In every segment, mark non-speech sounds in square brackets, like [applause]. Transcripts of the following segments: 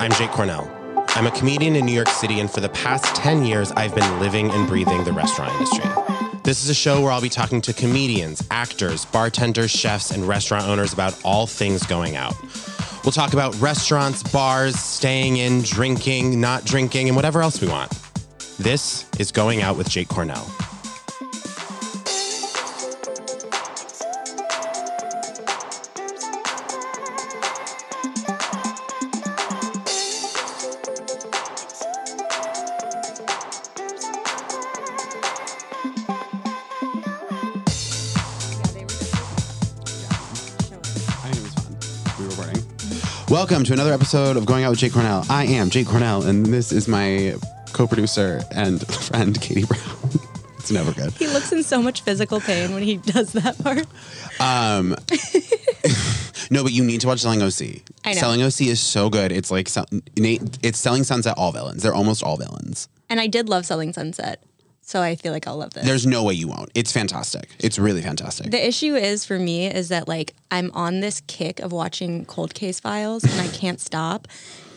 I'm Jake Cornell. I'm a comedian in New York City, and for the past 10 years, I've been living and breathing the restaurant industry. This is a show where I'll be talking to comedians, actors, bartenders, chefs, and restaurant owners about all things going out. We'll talk about restaurants, bars, staying in, drinking, not drinking, and whatever else we want. This is Going Out with Jake Cornell. Welcome to another episode of Going Out with Jake Cornell. I am Jake Cornell, and this is my co-producer and [laughs] friend, Katie Brown. [laughs] it's never good. He looks in so much physical pain when he does that part. Um, [laughs] no, but you need to watch Selling OC. I know. Selling OC is so good. It's like it's Selling Sunset all villains. They're almost all villains. And I did love Selling Sunset, so I feel like I'll love this. There's no way you won't. It's fantastic. It's really fantastic. the issue is for me is that like I'm on this kick of watching cold case files and I can't [laughs] stop.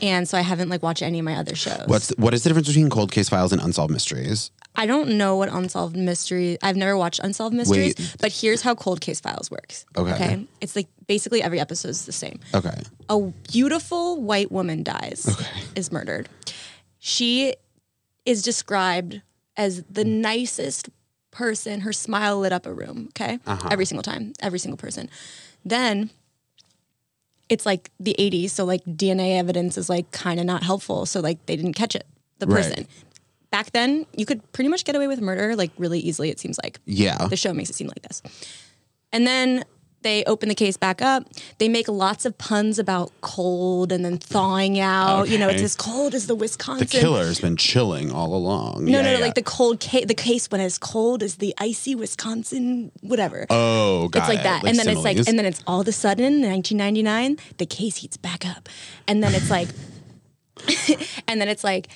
And so I haven't like watched any of my other shows. What's what is the difference between Cold Case Files and Unsolved Mysteries? I don't know what unsolved Mysteries. I've never watched unsolved mysteries, Wait. but here's how cold case files works. Okay. It's like basically every episode is the same. Okay. a beautiful white woman dies, is murdered. She is described as the mm. nicest person. Her smile lit up a room, okay? Uh-huh. Every single time, every single person. Then it's like the 80s, so like DNA evidence is like kind of not helpful. So like they didn't catch it, the Right. person. Back then, you could pretty much get away with murder like really easily, it seems like Yeah. the show makes it seem like this. And then they open the case back up. They make lots of puns about cold and then thawing out. You know, it's as cold as the Wisconsin. The killer's been chilling all along. No, Yeah, no, no, yeah. like the cold case. The case when as cold as the icy Wisconsin, whatever. Oh, got it's like it. that, and then it's like, and then it's all of a sudden, 1999, the case heats back up, and then it's like, [laughs] and then it's like,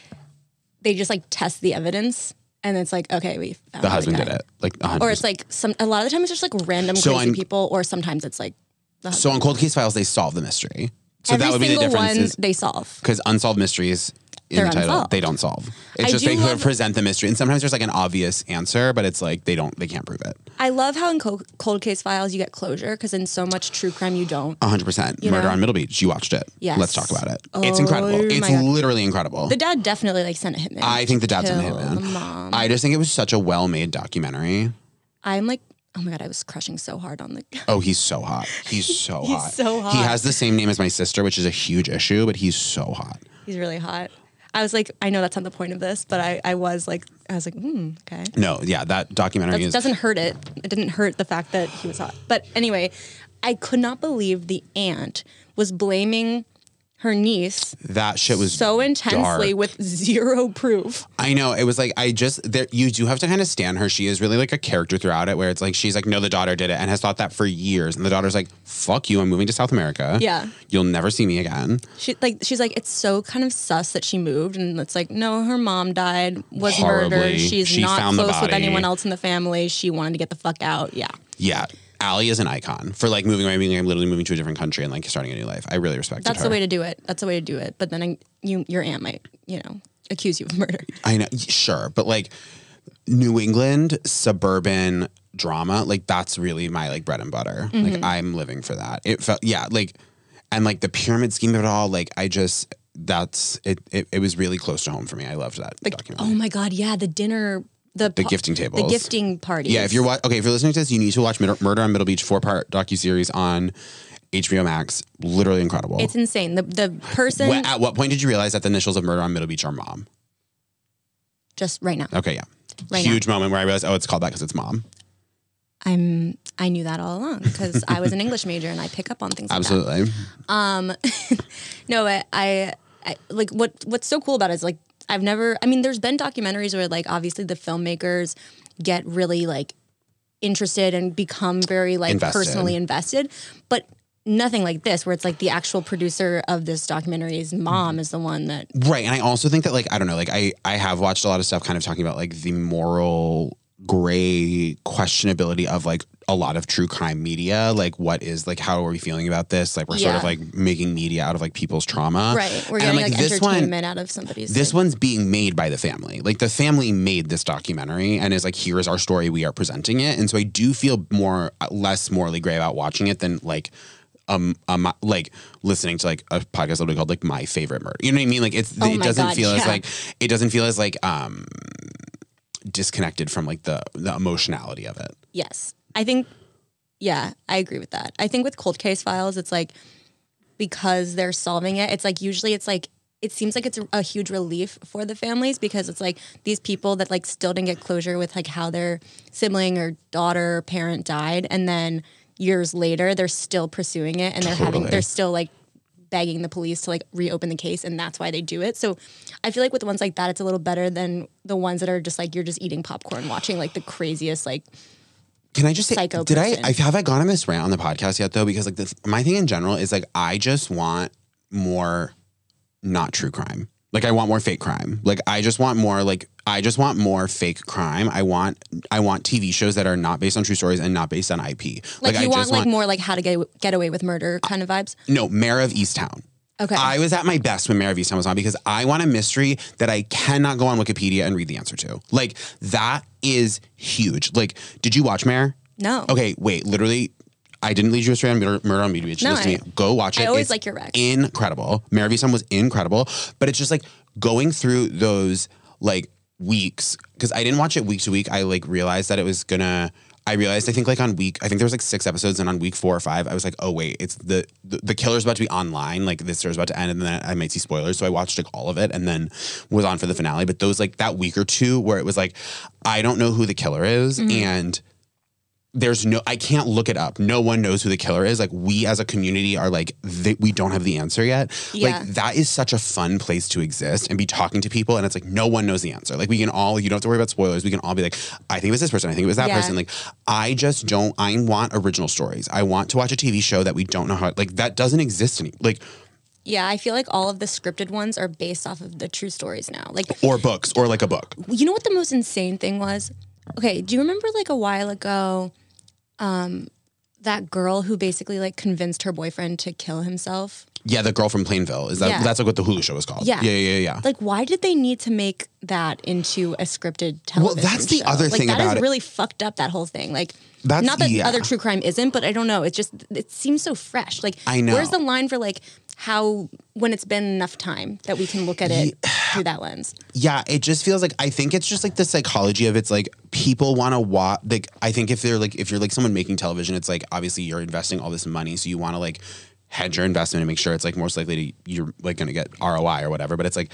they just like test the evidence, and it's like, okay, we found the husband guy. did it. Like, a hundred or it's like some. A lot of the time, it's just like random So crazy I'm- people, or sometimes it's like So on Cold Case Files, they solve the mystery. So every that would be the difference. one is they solve. because unsolved mysteries in They're the title unsolved. they don't solve. It's I just do they love- present the mystery, and sometimes there's like an obvious answer, but it's like they don't they can't prove it. I love how in co- cold case files you get closure because in so much true crime you don't. hundred percent. You Murder know? on Middle Beach. You watched it. Yes. Let's talk about it. it's Oh incredible. my It's God. literally incredible. The dad definitely like sent a hitman. I think the dad's in the Kill hitman. mom. I just think it was such a well made documentary. I'm like, oh my god, I was crushing so hard on the. Oh, he's so hot. He's [laughs] so He's hot. so He hot. has the same name as my sister, which is a huge issue, but he's so hot. He's really hot. I was like, I know that's not the point of this, but I, I was like, I was like, hmm, okay. No, yeah, that documentary That doesn't hurt it. It didn't hurt the fact that he was hot. But anyway, I could not believe the aunt was blaming her niece that shit was so intensely dark. with zero proof. I know. It was like I just there you do have to kind of stand her. She is really like a character throughout it where it's like she's like, no, the daughter did it and has thought that for years. And the daughter's like, fuck you, I'm moving to South America. Yeah. You'll never see me again. She like she's like it's so kind of sus that she moved and it's like no her mom died was Horribly. murdered she's She not close with anyone else in the family she wanted to get the fuck out yeah Yeah. Allie is an icon for like moving away, being like literally moving to a different country and like starting a new life. I really respect that. that's her. the way to do it that's the way to do it but then I, you your aunt might you know accuse you of murder I know, sure, but like New England suburban drama, like that's really my like bread and butter. Mm-hmm. Like I'm living for that. It felt yeah, like and like the pyramid scheme of it all. Like I just that's it. It, it was really close to home for me. I loved that like documentary. oh my god yeah the dinner the The gifting the gifting party yeah, if you're wa- okay, if you're listening to this, you need to watch Murder, Murder on Middle Beach four part docu series on HBO Max. Literally incredible. it's insane the the person at what point did you realize that the initials of Murder on Middle Beach are mom? just right now Okay, yeah. Right now. Huge moment where I realized, oh, it's called that because it's mom. I'm I knew that all along because I was an English major and I pick up on things like that. Absolutely. Um, [laughs] no, I, I, I like what what's so cool about it is like I've never. I mean, there's been documentaries where like obviously the filmmakers get really like interested and become very like Invested. personally invested, but nothing like this where it's like the actual producer of this documentary's mom mm-hmm. is the one that Right. And I also think that like I don't know, like I I have watched a lot of stuff kind of talking about like the moral gray questionability of like a lot of true crime media like what is like how are we feeling about this like we're sort of like making media out of like people's trauma Right. We're getting like, this one entertainment out of somebody's. this like- one's being made by the family. Like the family made this documentary and is like, here is our story. We are presenting it. And so I do feel more less morally gray about watching it than like um, um like listening to like a podcast that we called like my favorite murder. You know what I mean? Like it's Oh it doesn't God, feel as like it doesn't feel as like um disconnected from like the the emotionality of it. Yes. I think, yeah, I agree with that. I think with cold case files, it's like because they're solving it, it's like usually it's like, it seems like it's a, a huge relief for the families because it's like these people that like still didn't get closure with like how their sibling or daughter or parent died. And then years later, they're still pursuing it and they're having, they're still like begging the police to like reopen the case and that's why they do it. So I feel like with the ones like that, it's a little better than the ones that are just like you're just eating popcorn watching like the craziest like Can I just say, Psycho did I. I, have I gone on this rant on the podcast yet though? Because like this, my thing in general is like, I just want more not true crime. Like I want more fake crime. Like I just want more like I just want more fake crime. I want I want TV shows that are not based on true stories and not based on IP. Like, I you want just like more like how to get get away with murder kind of vibes. no Mare of Easttown. Okay. I was at my best when Mare of Easttown was on because I want a mystery that I cannot go on Wikipedia and read the answer to. Like that is huge. Like, did you watch Mare? no. Okay, wait. Literally, I didn't lead you astray on Murder, Murder on Beach. No, Listen to I- me. Go watch it. I always It's like your recs. Incredible. Mare of Easttown was incredible, but it's just like going through those like weeks because I didn't watch it week to week. I like realized that it was gonna. I realized I think like on week I think there was like six episodes and on week four or five I was like oh wait it's the the, the killer's about to be online like this show's about to end and then I might see spoilers so I watched like all of it and then was on for the finale but those like that week or two where it was like I don't know who the killer is Mm-hmm. and there's no I can't look it up. No one knows who the killer is. Like we as a community are like we don't have the answer yet. Yeah. Like that is such a fun place to exist and be talking to people and it's like no one knows the answer. Like we can all you don't have to worry about spoilers. We can all be like I think it was this person. I think it was that Yeah. person. Like I just don't I want original stories. I want to watch a TV show that we don't know how like that doesn't exist any like Yeah, I feel like all of the scripted ones are based off of the true stories now. Like or books or like a book. you know what the most insane thing was? Okay, do you remember like a while ago, um, that girl who basically like convinced her boyfriend to kill himself? Yeah, the girl from Plainville. Is that Yeah. that's like what the Hulu show was called. Yeah. Yeah, yeah, yeah. Like, why did they need to make that into a scripted television? Well, that's the show? other like, thing that is about it. really fucked up. That whole thing, like, That's- not that yeah. other true crime isn't, but I don't know. It's just it seems so fresh. Like, I know. Where's the line for like how when it's been enough time that we can look at it [sighs] through that lens? Yeah, it just feels like I think it's just like the psychology of it's like people want to watch. Like I think if they're like if you're like someone making television, it's like obviously you're investing all this money, so you want to like hedge your investment and make sure it's like most likely to you're like going to get ROI or whatever. But it's like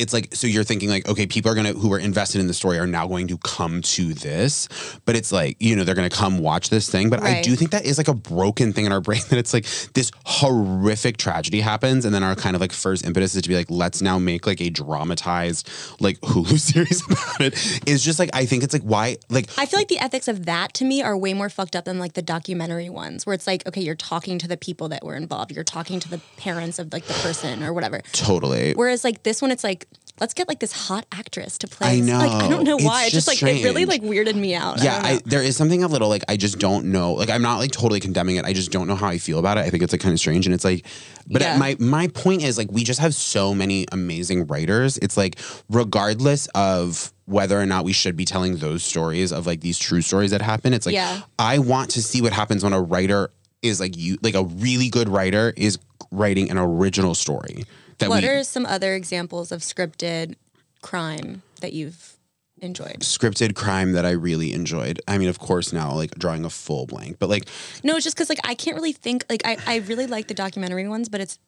it's like so you're thinking like okay people are gonna who are invested in the story are now going to come to this but it's like you know they're gonna come watch this thing. But i do think that is like a broken thing in our brain [laughs] that it's like this horrific tragedy happens and then our kind of like first impetus is to be like let's now make like a dramatized like [laughs] hulu series about it. Is just like i think it's like why like I feel like the ethics of that to me are way more fucked up than like the documentary ones, where it's like, okay, you're talking to the people that were involved, you're talking to the parents of like the person or whatever. totally. Whereas like this one, it's like, let's get like this hot actress to play. I know. Like I don't know It's why. It's just, just like it really like weirded me out. yeah I I, there is something a little like i just don't know like i'm not like totally condemning it i just don't know how i feel about it i think it's like kind of strange and it's like but Yeah. my my point is like we just have so many amazing writers it's like regardless of whether or not we should be telling those stories of like these true stories that happen it's like Yeah. i want to see what happens when a writer is like you like a really good writer is writing an original story what we are some other examples of scripted crime that you've enjoyed? scripted crime that i really enjoyed i mean of course now like drawing a full blank but like No, it's just because like I can't really think like I, I really like the documentary ones, but it's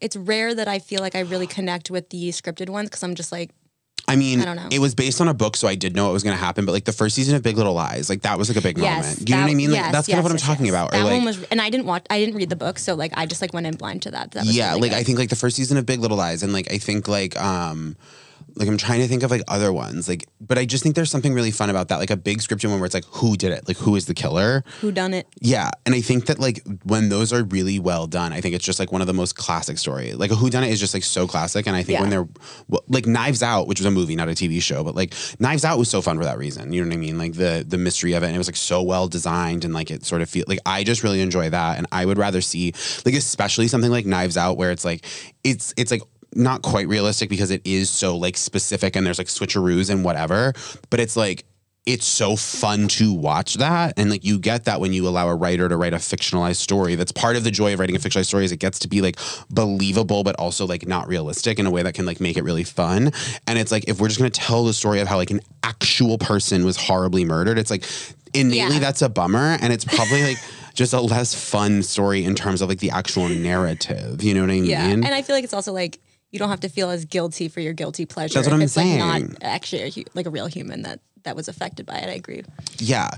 it's rare that I feel like I really connect with the scripted ones because I'm just like I mean, I it was based on a book, so I did know it was going to happen. But like the first season of Big Little Lies, like that was like a big yes, moment. You know what I mean? Like yes, that's kind of what I'm yes, talking yes. about. That or like, one was, and I didn't watch, I didn't read the book, so like I just like went in blind to that. That was yeah, really like good. I think like the first season of Big Little Lies, and like I think like um, like I'm trying to think of like other ones. Like, but I just think there's something really fun about that. Like a big scripted one where it's like, who did it? Like, who is the killer? Who done it? Yeah, and I think that like when those are really well done, I think it's just like one of the most classic stories. Like a who done it is just like so classic, and I think when they're well, like Knives Out, which was a movie, not a TV show, but like Knives Out was so fun for that reason. You know what I mean? Like the the mystery of it, and it was like so well designed, and like it sort of feel like I just really enjoy that, and I would rather see like especially something like Knives Out where it's like it's it's like not quite realistic because it is so like specific and there's like switcheroos and whatever, but it's like it's so fun to watch that. And like you get that when you allow a writer to write a fictionalized story. That's part of the joy of writing a fictionalized story is it gets to be like believable but also like not realistic in a way that can like make it really fun. And it's like if we're just going to tell the story of how like an actual person was horribly murdered it's like innately Yeah. that's a bummer. And it's probably like [laughs] just a less fun story in terms of like the actual narrative. You know what i mean? Yeah. And I feel like it's also like you don't have to feel as guilty for your guilty pleasure. That's what I'm it's like saying. not actually a, hu- like a real human that that was affected by it. I agree. yeah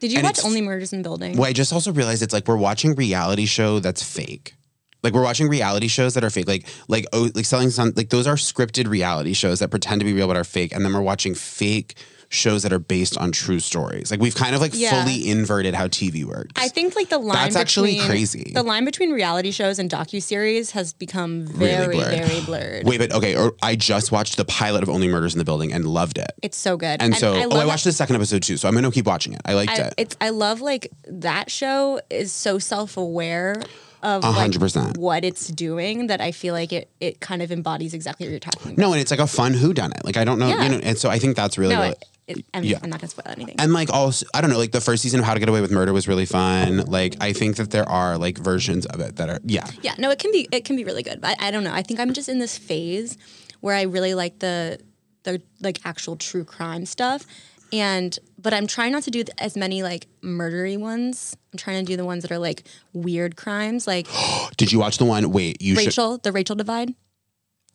Did you And watch Only Murders in Building? Well, I just also realized it's like we're watching reality show that's fake. Like we're watching reality shows that are fake. Like like oh like selling some like those are scripted reality shows that pretend to be real but are fake. And then we're watching fake shows that are based on true stories. Like we've kind of like Yeah. fully inverted how TV works. I think like the line That's actually between- crazy. The line between reality shows and docuseries has become very, blurred. very blurred. Wait, but okay, or I just watched the pilot of Only Murders in the Building and loved it. It's so good. And, so I oh, I watched the second episode too, so I'm gonna keep watching it. I liked I, it. it's I love like that show is so self aware of hundred percent. what it's doing that I feel like it it kind of embodies exactly what you're talking about. No, and it's like a fun who done it. Like I don't know, Yeah. you know, and so I think that's really, No, really it, I'm, yeah. I'm not gonna spoil anything. And like also, I don't know, like the first season of How to Get Away with Murder was really fun. Like I think that there are like versions of it that are yeah. Yeah, no, it can be it can be really good. But I, I don't know. I think I'm just in this phase where I really like the the like actual true crime stuff. And but I'm trying not to do as many like murdery ones. I'm trying to do the ones that are like weird crimes, like [gasps] Did you watch the one? Wait, you should. Rachel, the Rachel Divide.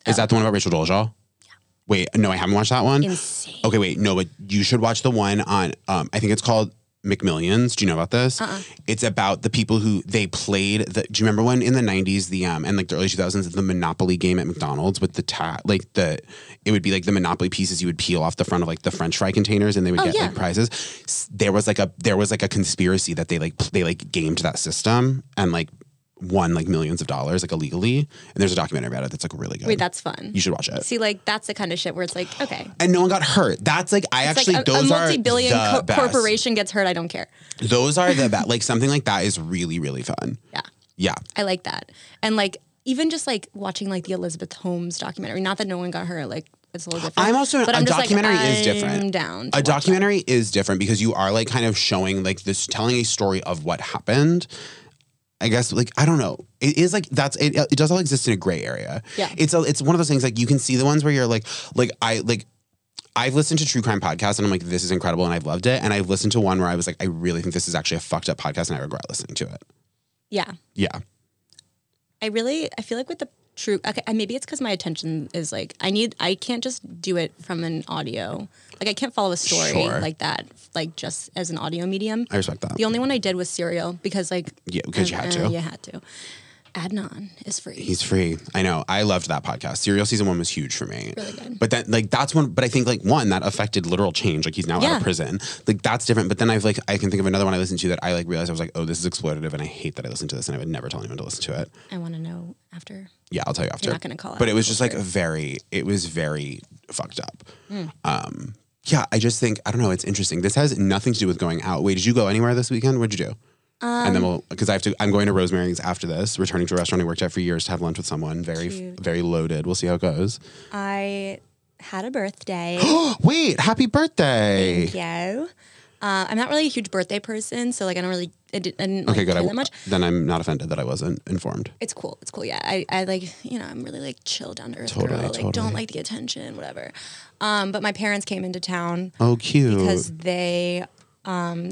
Is that the one about Rachel Dolezal? Wait, no, I haven't watched that one. Insane. Okay, wait, no, but you should watch the one on. Um, I think it's called McMillions. Do you know about this? Uh-uh. It's about the people who they played. The, do you remember when in the '90s the um and like the early 2000s the Monopoly game at McDonald's with the ta- like the it would be like the Monopoly pieces you would peel off the front of like the French fry containers and they would Oh, get yeah. like prizes. There was like a there was like a conspiracy that they like pl- they like gamed that system and like won like millions of dollars like illegally. And there's a documentary about it that's like really good. Wait, that's fun. you should watch it. See, like that's the kind of shit where it's like, okay, and no one got hurt. That's like I it's actually like a, a those are multi-billion the co- best. corporation gets hurt. I don't care. Those are the [laughs] best. Like something like that is really really fun. Yeah. Yeah. I like that. And like even just like watching like the Elizabeth Holmes documentary. Not that no one got hurt. Like it's a little different. I'm also but a I'm documentary like, is different. I'm down. A documentary is different because you are like kind of showing like this telling a story of what happened. I guess like I don't know. It is like that's it. It does all exist in a gray area. Yeah. It's a, it's one of those things like you can see the ones where you're like like I like I've listened to true crime podcasts and I'm like this is incredible and I've loved it and I've listened to one where I was like I really think this is actually a fucked up podcast and I regret listening to it. Yeah. Yeah. I really I feel like with the true okay, maybe it's because my attention is like I need I can't just do it from an audio. Like I can't follow a story Sure. like that, like just as an audio medium. I respect that. The only one I did was Serial because like Yeah, because you had uh, to. You had to. Adnan is free. He's free. I know. I loved that podcast. Serial season one was huge for me. Really good. But then, like, that's one. But I think, like, one that affected literal change. Like, he's now out of prison. Like, that's different. But then I've like, I can think of another one I listened to that I like realized I was like, oh, this is exploitative, and I hate that I listened to this, and I would never tell anyone to listen to it. I want to know after. Yeah, I'll tell you after. not gonna call But it was just like a very. It was very fucked up. Hmm. Um. Yeah, I just think I don't know. It's interesting. This has nothing to do with going out. Wait, did you go anywhere this weekend? What'd you do? and Um, then we'll because I have to. I'm going to Rosemary's after this. Returning to a restaurant I worked at for years to have lunch with someone. Very, Cute. very loaded. We'll see how it goes. I had a birthday. [gasps] Wait, happy birthday! Yo. Uh, I'm not really a huge birthday person, so like I don't really I didn't, I didn't like, Okay, good. care I, that much. then I'm not offended that I wasn't informed. It's cool. It's cool. Yeah, I, I like you know I'm really like chill down to earth Totally, girl. Like totally. don't like the attention, whatever. Um, but my parents came into town Oh, cute. because they um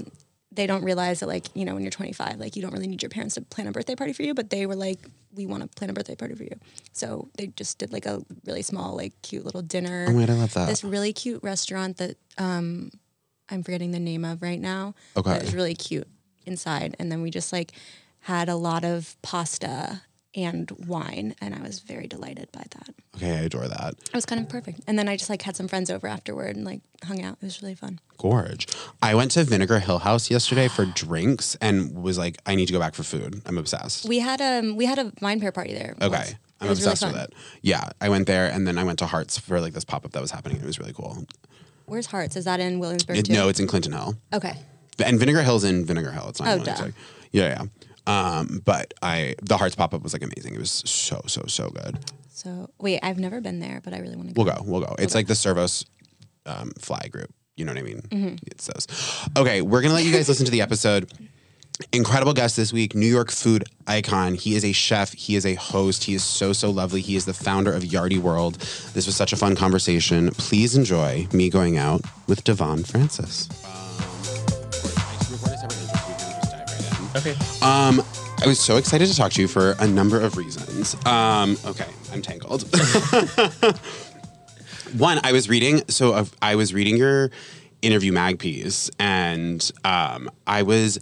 they don't realize that like you know when you're 25 like you don't really need your parents to plan a birthday party for you but they were like we want to plan a birthday party for you so they just did like a really small like cute little dinner oh wait, I love that. this really cute restaurant that um I'm forgetting the name of right now. Okay. It was really cute inside. And then we just like had a lot of pasta and wine, and I was very delighted by that. Okay, I adore that. It was kind of perfect. And then I just like had some friends over afterward and like hung out. It was really fun. Gorge. I went to Vinegar Hill House yesterday for drinks and was like, I need to go back for food. I'm obsessed. We had um we had a wine pair party there. Okay. once. I'm was really obsessed with it. Yeah. I went there and then I went to Hearts for like this pop up that was happening. It was really cool. Where's Hearts? Is that in Williamsburg It, too? no, it's in Clinton Hill. Okay. And Vinegar Hill's in Vinegar Hill. It's not Oh, in duh. Williamsburg. Yeah, yeah. Um, but I the Hearts pop up was like amazing. It was so, so, so good. So wait, I've never been there, but I really want to go. We'll go. We'll go. It's like the Servos um, Fly group. You know what I mean? Mm-hmm. It's those. Okay, we're gonna let you guys listen to the episode. Incredible guest this week, New York food icon. He is a chef. He is a host. He is so so lovely. He is the founder of Yardy World. This was such a fun conversation. Please enjoy me going out with DeVonn Francis. Okay. Um, I was so excited to talk to you for a number of reasons. Um, okay, I'm tangled. [laughs] One, I was reading. So uh, I was reading your interview mag piece, and um, I was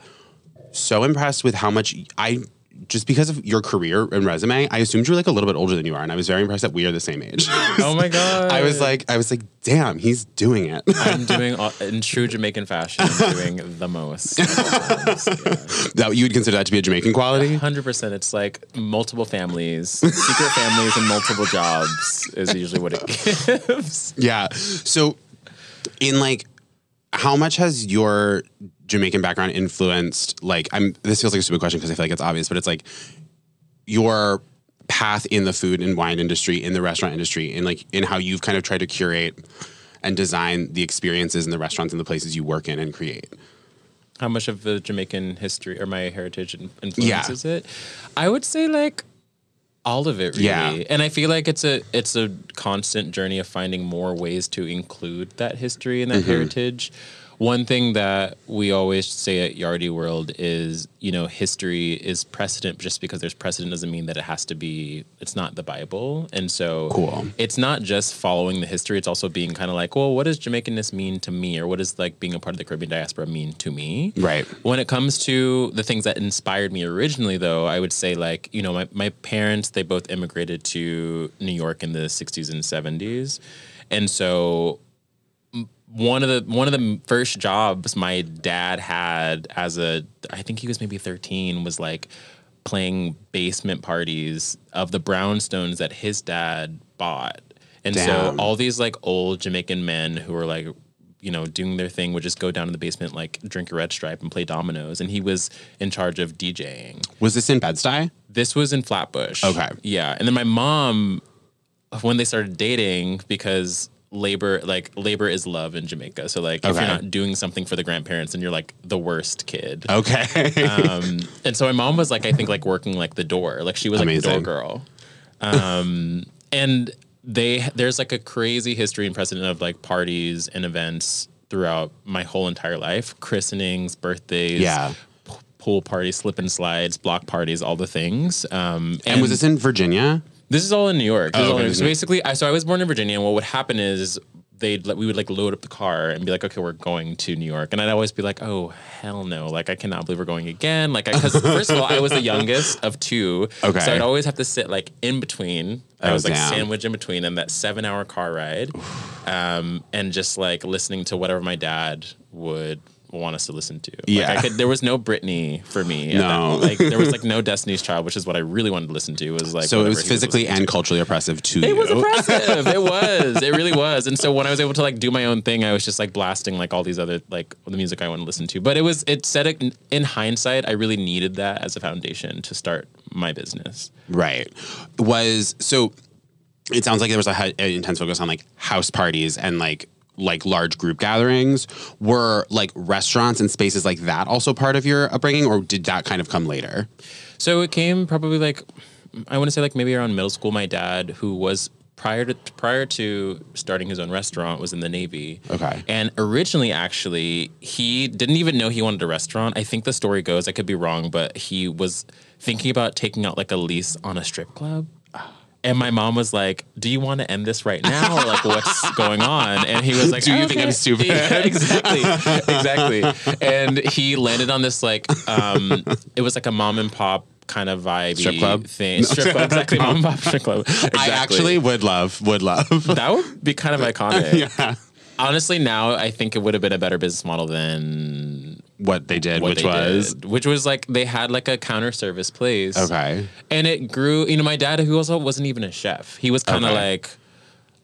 so impressed with how much I just because of your career and resume, I assumed you were like a little bit older than you are, and I was very impressed that we are the same age. Oh my god. [laughs] I was like, I was like, damn, he's doing it. [laughs] I'm doing all, in true Jamaican fashion. I'm doing the most. [laughs] that you would consider that to be a Jamaican quality. Hundred percent. It's like multiple families, secret families, and multiple jobs is usually what it gives. Yeah. So, in like, how much has your Jamaican background influenced? Like, I'm. This feels like a stupid question because I feel like it's obvious, but it's like your path in the food and wine industry, in the restaurant industry, and like in how you've kind of tried to curate and design the experiences in the restaurants and the places you work in and create. How much of the Jamaican history or my heritage in- Yeah. influences it? I would say like all of it really. Yeah. And I feel like it's a it's a constant journey of finding more ways to include that history and that Mm-hmm. heritage. One thing that we always say at Yardy World is, you know, history is precedent. Just because there's precedent doesn't mean that it has to be. It's not the Bible, and so Cool. it's not just following the history. It's also being kind of like, well, what does Jamaicanness mean to me, or what does like being a part of the Caribbean diaspora mean to me? Right. When it comes to the things that inspired me originally, though, I would say like you know my my parents they both immigrated to New York in the '60s and '70s, and so one of the one of the first jobs my dad had as a I think he was maybe 13 was like playing basement parties of the brownstones that his dad bought. And so all these like old Jamaican men who were like you know doing their thing would just go down to the basement like drink a red stripe and play dominoes and he was in charge of DJing. Was this in Bed-Stuy? This was in Flatbush. Okay. Yeah. And then my mom, when they started dating, because labor, like labor is love in Jamaica. So like if you're not doing something for the grandparents, and you're like the worst kid. Okay. Um, and so my mom was like, I think like working like the door, like she was like the door girl. Um, and they, there's like a crazy history and precedent of like parties and events throughout my whole entire life, christenings, birthdays, Yeah. pool parties, slip and slides, block parties, all the things. Um, and was this in Virginia? This is all in New York. This Oh, is all okay, in New York. So basically, I so I was born in Virginia, and what would happen is they'd we would like load up the car and be like, okay, we're going to New York, and I'd always be like, oh hell no, like I cannot believe we're going again, like because first of all, I was the youngest of two, Okay. so I'd always have to sit like in between. I Oh, was like damn. sandwiched in between them that seven hour car ride, um, and just like listening to whatever my dad would want us to listen to. Like, Yeah. I could, there was no Britney for me. at that No. like there was like no [laughs] Destiny's Child, which is what I really wanted to listen to. Was like So it was he was physically and to. culturally oppressive to you. It was oppressive. it was. It really [laughs] was. And so when I was able to like do my own thing, I was just like blasting like all these other like the music I want to listen to. But it was it said it in hindsight, I really needed that as a foundation to start my business. Right. Was so it sounds like there was a an intense focus on like house parties and like like large group gatherings. Were like restaurants and spaces like that also part of your upbringing, or did that kind of come later? So it came probably like I want to say like maybe around middle school. My dad, who was prior to prior to starting his own restaurant, was in the Navy. Okay. And originally, actually, he didn't even know he wanted a restaurant. I think the story goes, I could be wrong, but he was thinking about taking out like a lease on a strip club. And my mom was like, "Do you want to end this right now, or like what's going on?" And he was like, Do you think I'm stupid? Yeah, exactly, exactly. And he landed on this like, um, it was like a mom and pop kind of vibe Strip club? thing. Strip club, exactly. Mom and pop [laughs] strip club. Exactly. I actually would love, would love. that would be kind of [laughs] iconic. yeah. Honestly, now I think it would have been a better business model than What they did, what which they was did, which was like they had like a counter service place. okay. and it grew. You know, my dad, who also wasn't even a chef, he was kind of Okay. like,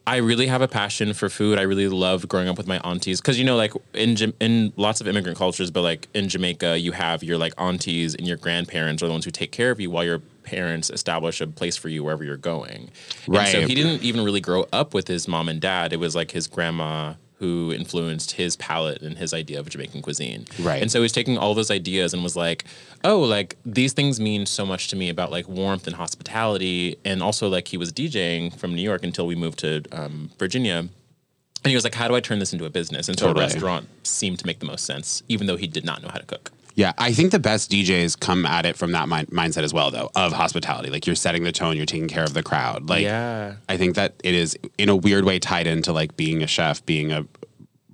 I really have a passion for food. I really loved growing up with my aunties because you know, like in in lots of immigrant cultures, but like in Jamaica, you have your like aunties and your grandparents are the ones who take care of you while your parents establish a place for you wherever you're going. And so he didn't even really grow up with his mom and dad. It was like his grandma who influenced his palate and his idea of Jamaican cuisine. Right. And so he's taking all those ideas and was like, oh, like these things mean so much to me about like warmth and hospitality. And also, like, he was DJing from New York until we moved to um, Virginia. And he was like, how do I turn this into a business? And so Totally. a restaurant seemed to make the most sense, even though he did not know how to cook. Yeah, I think the best DJs come at it from that mind- mindset as well, though, of hospitality. Like you're setting the tone, you're taking care of the crowd. Like, Yeah. I think that it is in a weird way tied into like being a chef, being a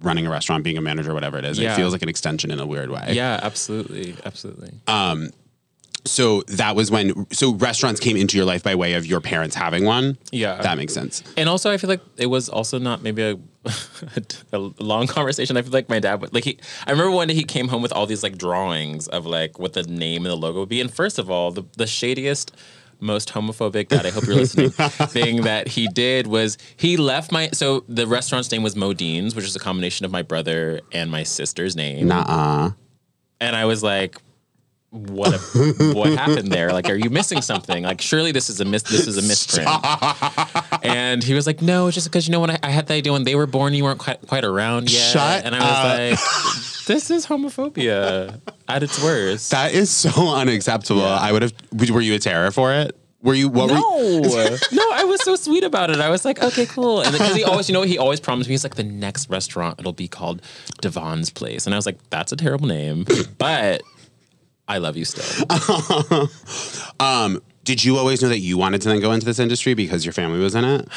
running a restaurant, being a manager, whatever it is. It feels like an extension in a weird way. Yeah, absolutely. Absolutely. Um, So that was when. So restaurants came into your life by way of your parents having one. Yeah. that makes sense. And also, I feel like it was also not maybe a, [laughs] a long conversation. I feel like my dad would like he. I remember one day he came home with all these like drawings of like what the name and the logo would be. And first of all, the the shadiest, most homophobic. God, I hope you're listening. [laughs] thing that he did was he left my. So the restaurant's name was Modine's, which is a combination of my brother and my sister's name. Nuh-uh. And I was like. What a, what happened there? Like, are you missing something? Like, surely this is a mis this is a misprint. [laughs] And he was like, "No, it's just because you know when I, I had the idea when they were born, you weren't quite quite around yet." Shut and I was like, "This is homophobia at its worst." That is so unacceptable. I would have. Were you a terror for it? Were you? What were you? no, [laughs] no, I was so sweet about it. I was like, "Okay, cool." And because he always, you know, he always promised me, he's like, "The next restaurant, it'll be called DeVonn's Place," and I was like, "That's a terrible name, but I love you still." [laughs] Um, did you always know that you wanted to then go into this industry because your family was in it?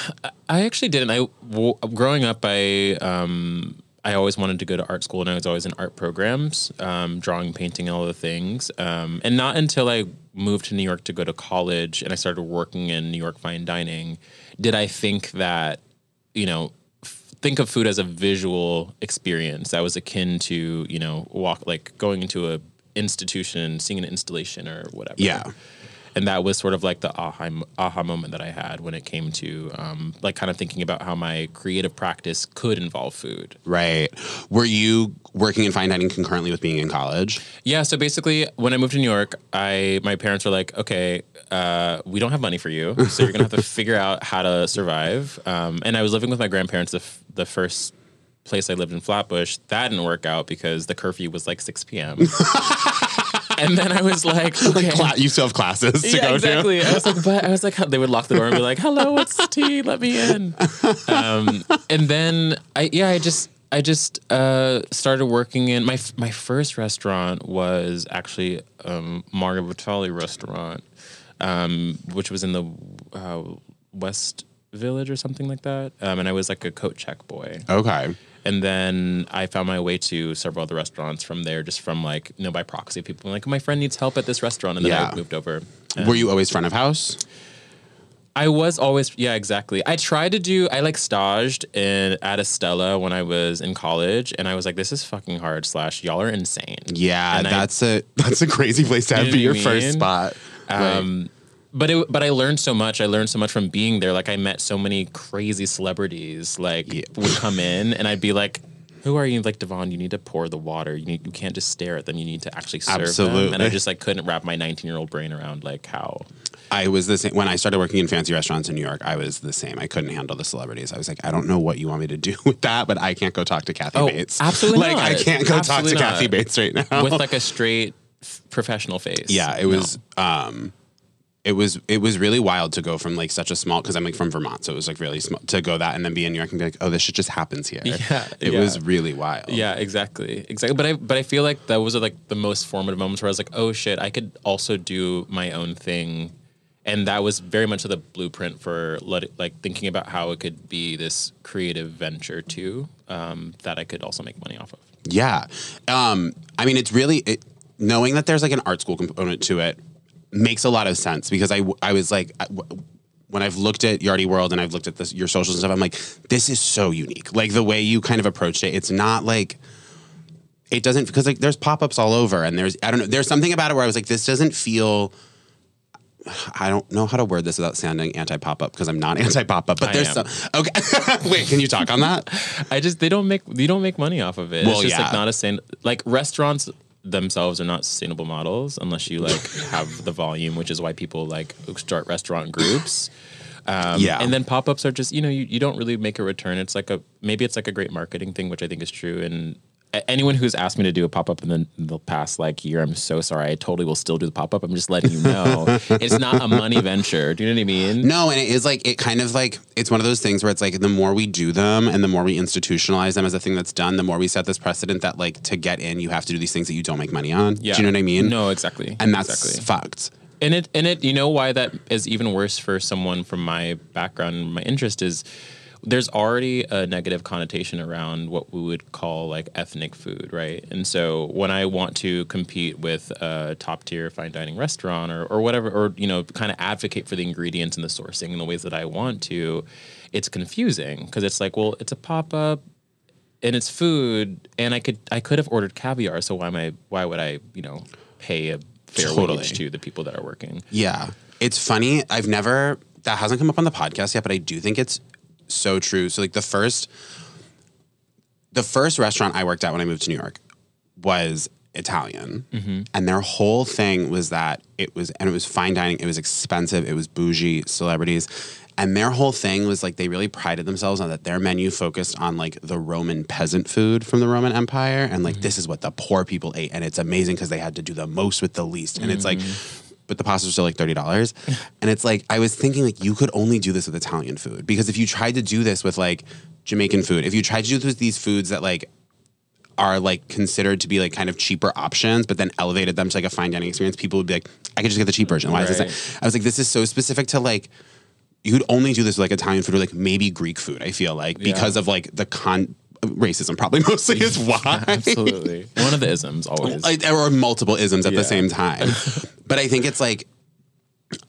I actually didn't. I w- growing up, I um, I always wanted to go to art school, and I was always in art programs, um, drawing, painting, all the things. Um, and not until I moved to New York to go to college, and I started working in New York fine dining, did I think that you know. Think of food as a visual experience that was akin to you know walk like going into a institution, seeing an installation or whatever Yeah. and that was sort of like the aha aha moment that I had when it came to um, like kind of thinking about how my creative practice could involve food. Right. Were you working in fine dining concurrently with being in college? Yeah, so basically, when I moved to New York, I my parents were like, "Okay, uh, we don't have money for you, so you're gonna have to [laughs] figure out how to survive." Um, and I was living with my grandparents the, f- the first place I lived in Flatbush. That didn't work out because the curfew was like 6 p.m. [laughs] and then I was [laughs] like, "Okay." Cla- you still have classes to yeah, go exactly. I was like, but I was like, they would lock the door and be like, "Hello, it's [laughs] tea. Let me in." Um, and then I, yeah, I just, I just uh, started working in my my first restaurant was actually um, Vitale restaurant, um, which was in the uh, West Village or something like that. Um, and I was like a coat check boy. Okay. And then I found my way to several other restaurants from there, just from like, you know, by proxy. People like, my friend needs help at this restaurant. And then Yeah. I moved over. Were you always front of house? I was always yeah exactly. I tried to do I like staged in at Estela when I was in college, and I was like, this is fucking hard. Slash, y'all are insane. Yeah, And that's a [laughs] that's a crazy place to have be your I first spot. Um, but it, but I learned so much. I learned so much from being there. Like I met so many crazy celebrities. Like Yeah. would come in, and I'd be like. Who are you? Like DeVonn, you need to pour the water. You need, you can't just stare at them. You need to actually serve them. And I just like couldn't wrap my 19 year old brain around like how. I was the same when I started working in fancy restaurants in New York. I was the same. I couldn't handle the celebrities. I was like, I don't know what you want me to do [laughs] with that, but I can't go talk to Kathy Oh, Bates. absolutely like I can't go Absolutely talk to not. Kathy Bates right now. with like a [laughs] straight f- professional face. yeah, it was. um it was it was really wild to go from like such a small because I'm like from Vermont, so it was like really small to go that and then be in New York and be like, oh, this shit just happens here. [laughs] Yeah, it yeah. was really wild. Yeah, exactly, exactly. But I but I feel like that was like the most formative moments where I was like, oh shit, I could also do my own thing, and that was very much the blueprint for it, like thinking about how it could be this creative venture too, um, that I could also make money off of. Yeah. Um, I mean, it's really it, knowing that there's like an art school component to it. Makes a lot of sense because I I was like. I, when I've looked at Yardy World and I've looked at this, your socials and stuff, I'm like, this is so unique. Like the way you kind of approached it, it's not like it doesn't because like there's pop-ups all over and there's I don't know there's something about it where I was like this doesn't feel I don't know how to word this without sounding anti pop-up because I'm not [laughs] anti pop-up but I there's am. some okay [laughs] wait can you talk on that I just they don't make you don't make money off of it. Well, it's just yeah. like not a sustain like restaurants themselves are not sustainable models unless you like [laughs] have the volume, which is why people like start restaurant groups. Um, Yeah. and then pop ups are just you know you, you don't really make a return. It's like a maybe it's like a great marketing thing, which I think is true. And anyone who's asked me to do a pop up in the, the past like year, I'm so sorry. I totally will still do the pop up. I'm just letting you know [laughs] it's not a money venture. Do you know what I mean? No, and it is like it kind of like it's one of those things where it's like the more we do them and the more we institutionalize them as a thing that's done, the more we set this precedent that like to get in you have to do these things that you don't make money on. Yeah. Do you know what I mean? No, exactly. And that's exactly. fucked. And it and it you know why that is even worse for someone from my background, my interest is there's already a negative connotation around what we would call like ethnic food, right? And so when I want to compete with a top tier fine dining restaurant or, or whatever, or you know, kind of advocate for the ingredients and the sourcing in the ways that I want to, it's confusing because it's like, well, it's a pop up and it's food, and I could I could have ordered caviar, so why am I why would I you know pay a fair Totally. wage to the people that are working? Yeah. It's funny. I've never that hasn't come up on the podcast yet, but I do think it's so true. So like the first the first restaurant I worked at when I moved to New York was Italian. Mm-hmm. And their whole thing was that it was and it was fine dining, it was expensive, it was bougie, celebrities. And their whole thing was like they really prided themselves on that their menu focused on like the Roman peasant food from the Roman Empire and like mm-hmm. this is what the poor people ate and it's amazing because they had to do the most with the least. And it's like mm-hmm. But the pastas are still like thirty dollars. [laughs] and it's like I was thinking like you could only do this with Italian food because if you tried to do this with like Jamaican food, if you tried to do this with these foods that like are like considered to be like kind of cheaper options, but then elevated them to like a fine dining experience, people would be like, I could just get the cheap version. Why is Right. this? I was like, this is so specific to like you'd only do this with like Italian food or like maybe Greek food. I feel like because of like the con racism probably [laughs] mostly is why Absolutely, one of the isms always. or multiple isms at Yeah. the same time. [laughs] but I think it's like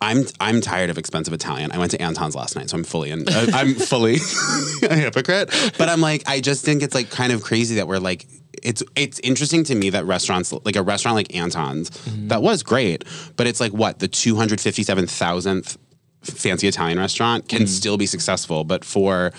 I'm I'm tired of expensive Italian. I went to Anton's last night, so I'm fully in. uh, [laughs] I'm fully a hypocrite. But I'm like, I just think it's like kind of crazy that we're like. It's it's interesting to me that restaurants like a restaurant like Anton's that was great, but it's like what the two hundred fifty seven thousandth fancy Italian restaurant can still be successful, but for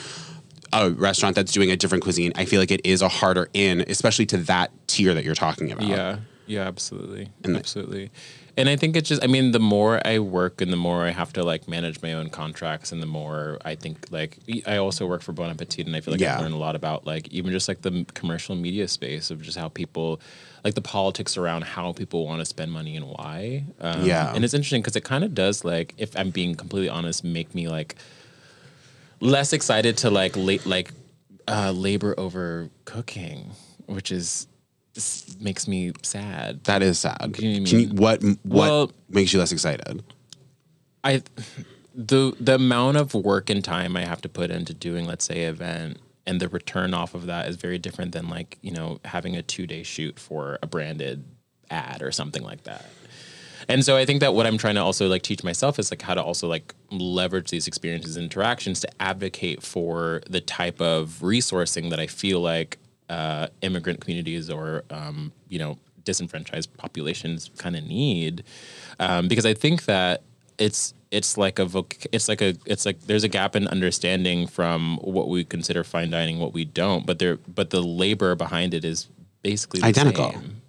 a restaurant that's doing a different cuisine, I feel like it is a harder in, especially to that tier that you're talking about. Yeah, yeah, absolutely, absolutely. And I think it's just, I mean, the more I work and the more I have to like manage my own contracts, and the more I think like I also work for Bon Appetit, and I feel like Yeah. I've learned a lot about like even just like the commercial media space of just how people like the politics around how people want to spend money and why. Um, Yeah. and it's interesting because it kind of does like, if I'm being completely honest, make me like less excited to like late like uh, labor over cooking, which is this makes me sad. That is sad. Can you Can you, what what Well- makes you less excited? I the the amount of work and time I have to put into doing, let's say, event, and the return off of that is very different than like you know having a two day shoot for a branded ad or something like that. And so I think that what I'm trying to also like teach myself is like how to also like leverage these experiences and interactions to advocate for the type of resourcing that I feel like uh, immigrant communities or um, you know disenfranchised populations kind of need, um, because I think that it's it's like a voc- it's like a it's like there's a gap in understanding from what we consider fine dining, what we don't, but there but the labor behind it is basically the Identical. same.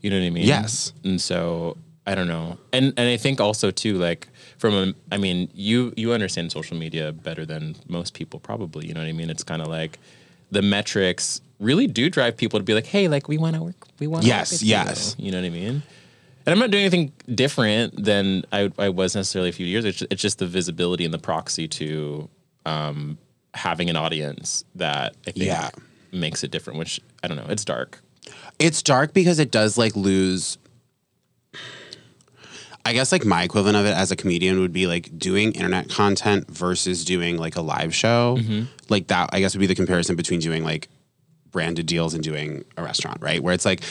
You know what I mean? Yes. And so I don't know. And and I think also too like from a I mean, you you understand social media better than most people probably, you know what I mean? It's kind of like the metrics really do drive people to be like, "Hey, like we want to work. We want to Yes, work yes. You. you know what I mean? And I'm not doing anything different than I, I was necessarily a few years. It's just, it's just the visibility and the proxy to um, having an audience that I think Yeah. makes it different. Which I don't know. It's dark. It's dark because it does like lose. I guess like my equivalent of it as a comedian would be like doing internet content versus doing like a live show. Mm-hmm. Like that, I guess would be the comparison between doing like branded deals and doing a restaurant, right? Where it's like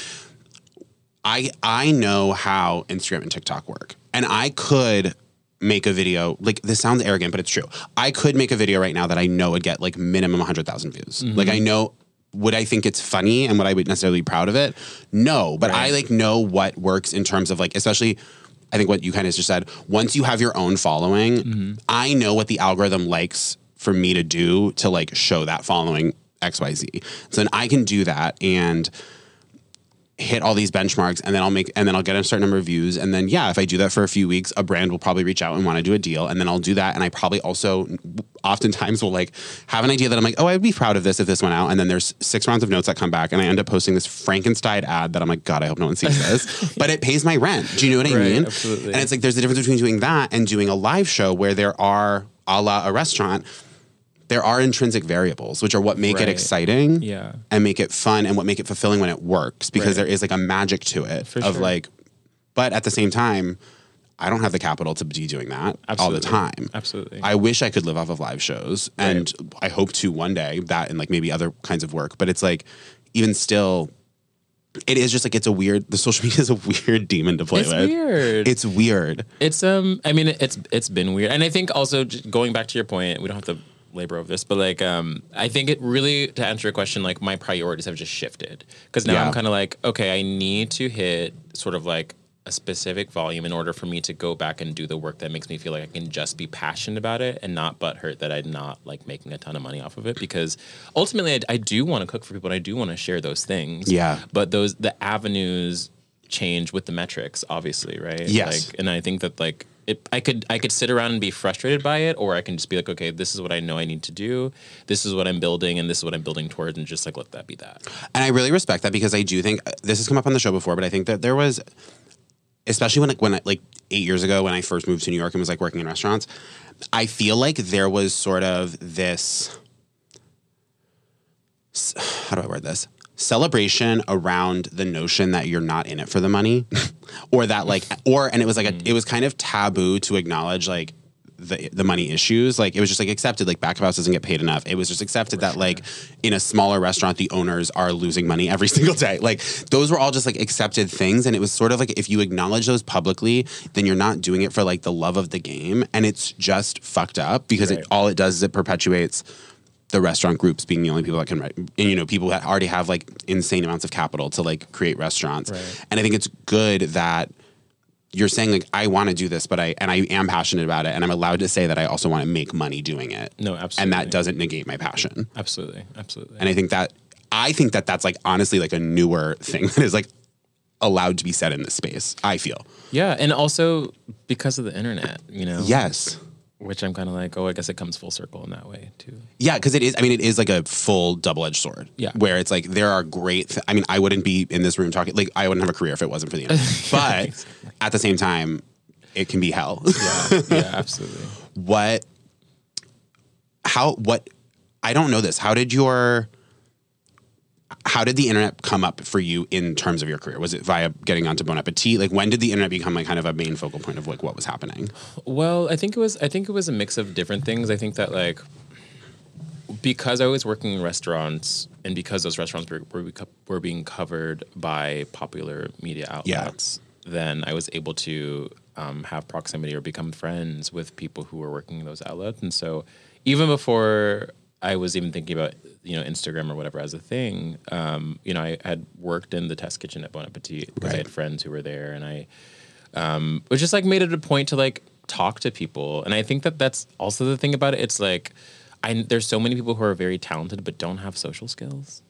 I I know how Instagram and TikTok work. And I could make a video like this sounds arrogant, but it's true. I could make a video right now that I know would get like minimum 100,000 views. Mm-hmm. Like I know would I think it's funny and would I be necessarily proud of it? No, but I like know what works in terms of like especially I think what you kind of just said, once you have your own following, mm-hmm. I know what the algorithm likes for me to do to like show that following XYZ. So then I can do that and hit all these benchmarks and then I'll make and then I'll get a certain number of views. And then yeah if I do that for a few weeks a brand will probably reach out and want to do a deal. And then I'll do that and I probably also oftentimes will like have an idea that I'm like oh I'd be proud of this if this went out. And then there's six rounds of notes that come back and I end up posting this Frankenstein ad that I'm like god I hope no one sees this. [laughs] But it pays my rent. Do you know what I Right, mean? absolutely. and it's like there's a difference between doing that and doing a live show where there are a la a restaurant there are intrinsic variables which are what make it exciting Yeah. and make it fun and what make it fulfilling when it works because Right. there is like a magic to it For of sure. like but at the same time I don't have the capital to be doing that all the time. Absolutely. I wish I could live off of live shows and I hope to one day that and like maybe other kinds of work but it's like even still it is just like it's a weird the social [laughs] media is a weird demon to play with. It's with. weird. It's weird. It's um, I mean, it's it's been weird, and I think also going back to your point, we don't have to labor over this, but like, um, I think it really to answer your question, like my priorities have just shifted because now Yeah. I'm kind of like, okay, I need to hit sort of like a specific volume in order for me to go back and do the work that makes me feel like I can just be passionate about it and not butthurt that I'm not like making a ton of money off of it because ultimately I, I do want to cook for people and I do want to share those things. Yeah. But those the avenues change with the metrics, obviously, right? Yes. Like, and I think that like it, I could I could sit around and be frustrated by it, or I can just be like, okay, this is what I know I need to do. This is what I'm building, and this is what I'm building towards, and just like let that be that. And I really respect that because I do think uh, this has come up on the show before, but I think that there was, especially when like when like eight years ago when I first moved to New York and was like working in restaurants, I feel like there was sort of this. [sighs] How do I word this? Celebration around the notion that you're not in it for the money, [laughs] or that like, or and it was like a, it was kind of taboo to acknowledge like the the money issues. Like it was just like accepted. Like back of house doesn't get paid enough. It was just accepted that like in a smaller restaurant, the owners are losing money every [laughs] single day. Like those were all just like accepted things, and it was sort of like if you acknowledge those publicly, then you're not doing it for like the love of the game, and it's just fucked up because it all it does is it perpetuates the restaurant groups being the only people that can write, and you know, people that already have like insane amounts of capital to like create restaurants. Right. And I think it's good that you're saying like I want to do this, but I and I am passionate about it, and I'm allowed to say that I also want to make money doing it. No, absolutely. And that doesn't negate my passion. Absolutely, absolutely. And I think that I think that that's like honestly like a newer thing [laughs] that is like allowed to be said in this space. I feel. yeah, and also because of the internet, you know. Yes. Which I'm kind of like, oh, I guess it comes full circle in that way too. Yeah, because it is. I mean, it is like a full double-edged sword. Yeah. where it's like there are great. Th- I mean, I wouldn't be in this room talking. Like, I wouldn't have a career if it wasn't for the internet. [laughs] but at the same time, it can be hell. Yeah, yeah, absolutely. [laughs] what? How? What? I don't know this. How did your? How did the internet come up for you in terms of your career? Was it via getting onto Bon Appetit? Like, when did the internet become like kind of a main focal point of like what was happening? Well, I think it was I think it was a mix of different things. I think that like because I was working in restaurants and because those restaurants were were, were being covered by popular media outlets, then I was able to um, have proximity or become friends with people who were working in those outlets. And so even before I was even thinking about you know Instagram or whatever as a thing, um, you know I had worked in the test kitchen at Bon Appetit because I had friends who were there, and I um, was just like made it a point to like talk to people. And I think that that's also the thing about it. It's like I there's so many people who are very talented but don't have social skills.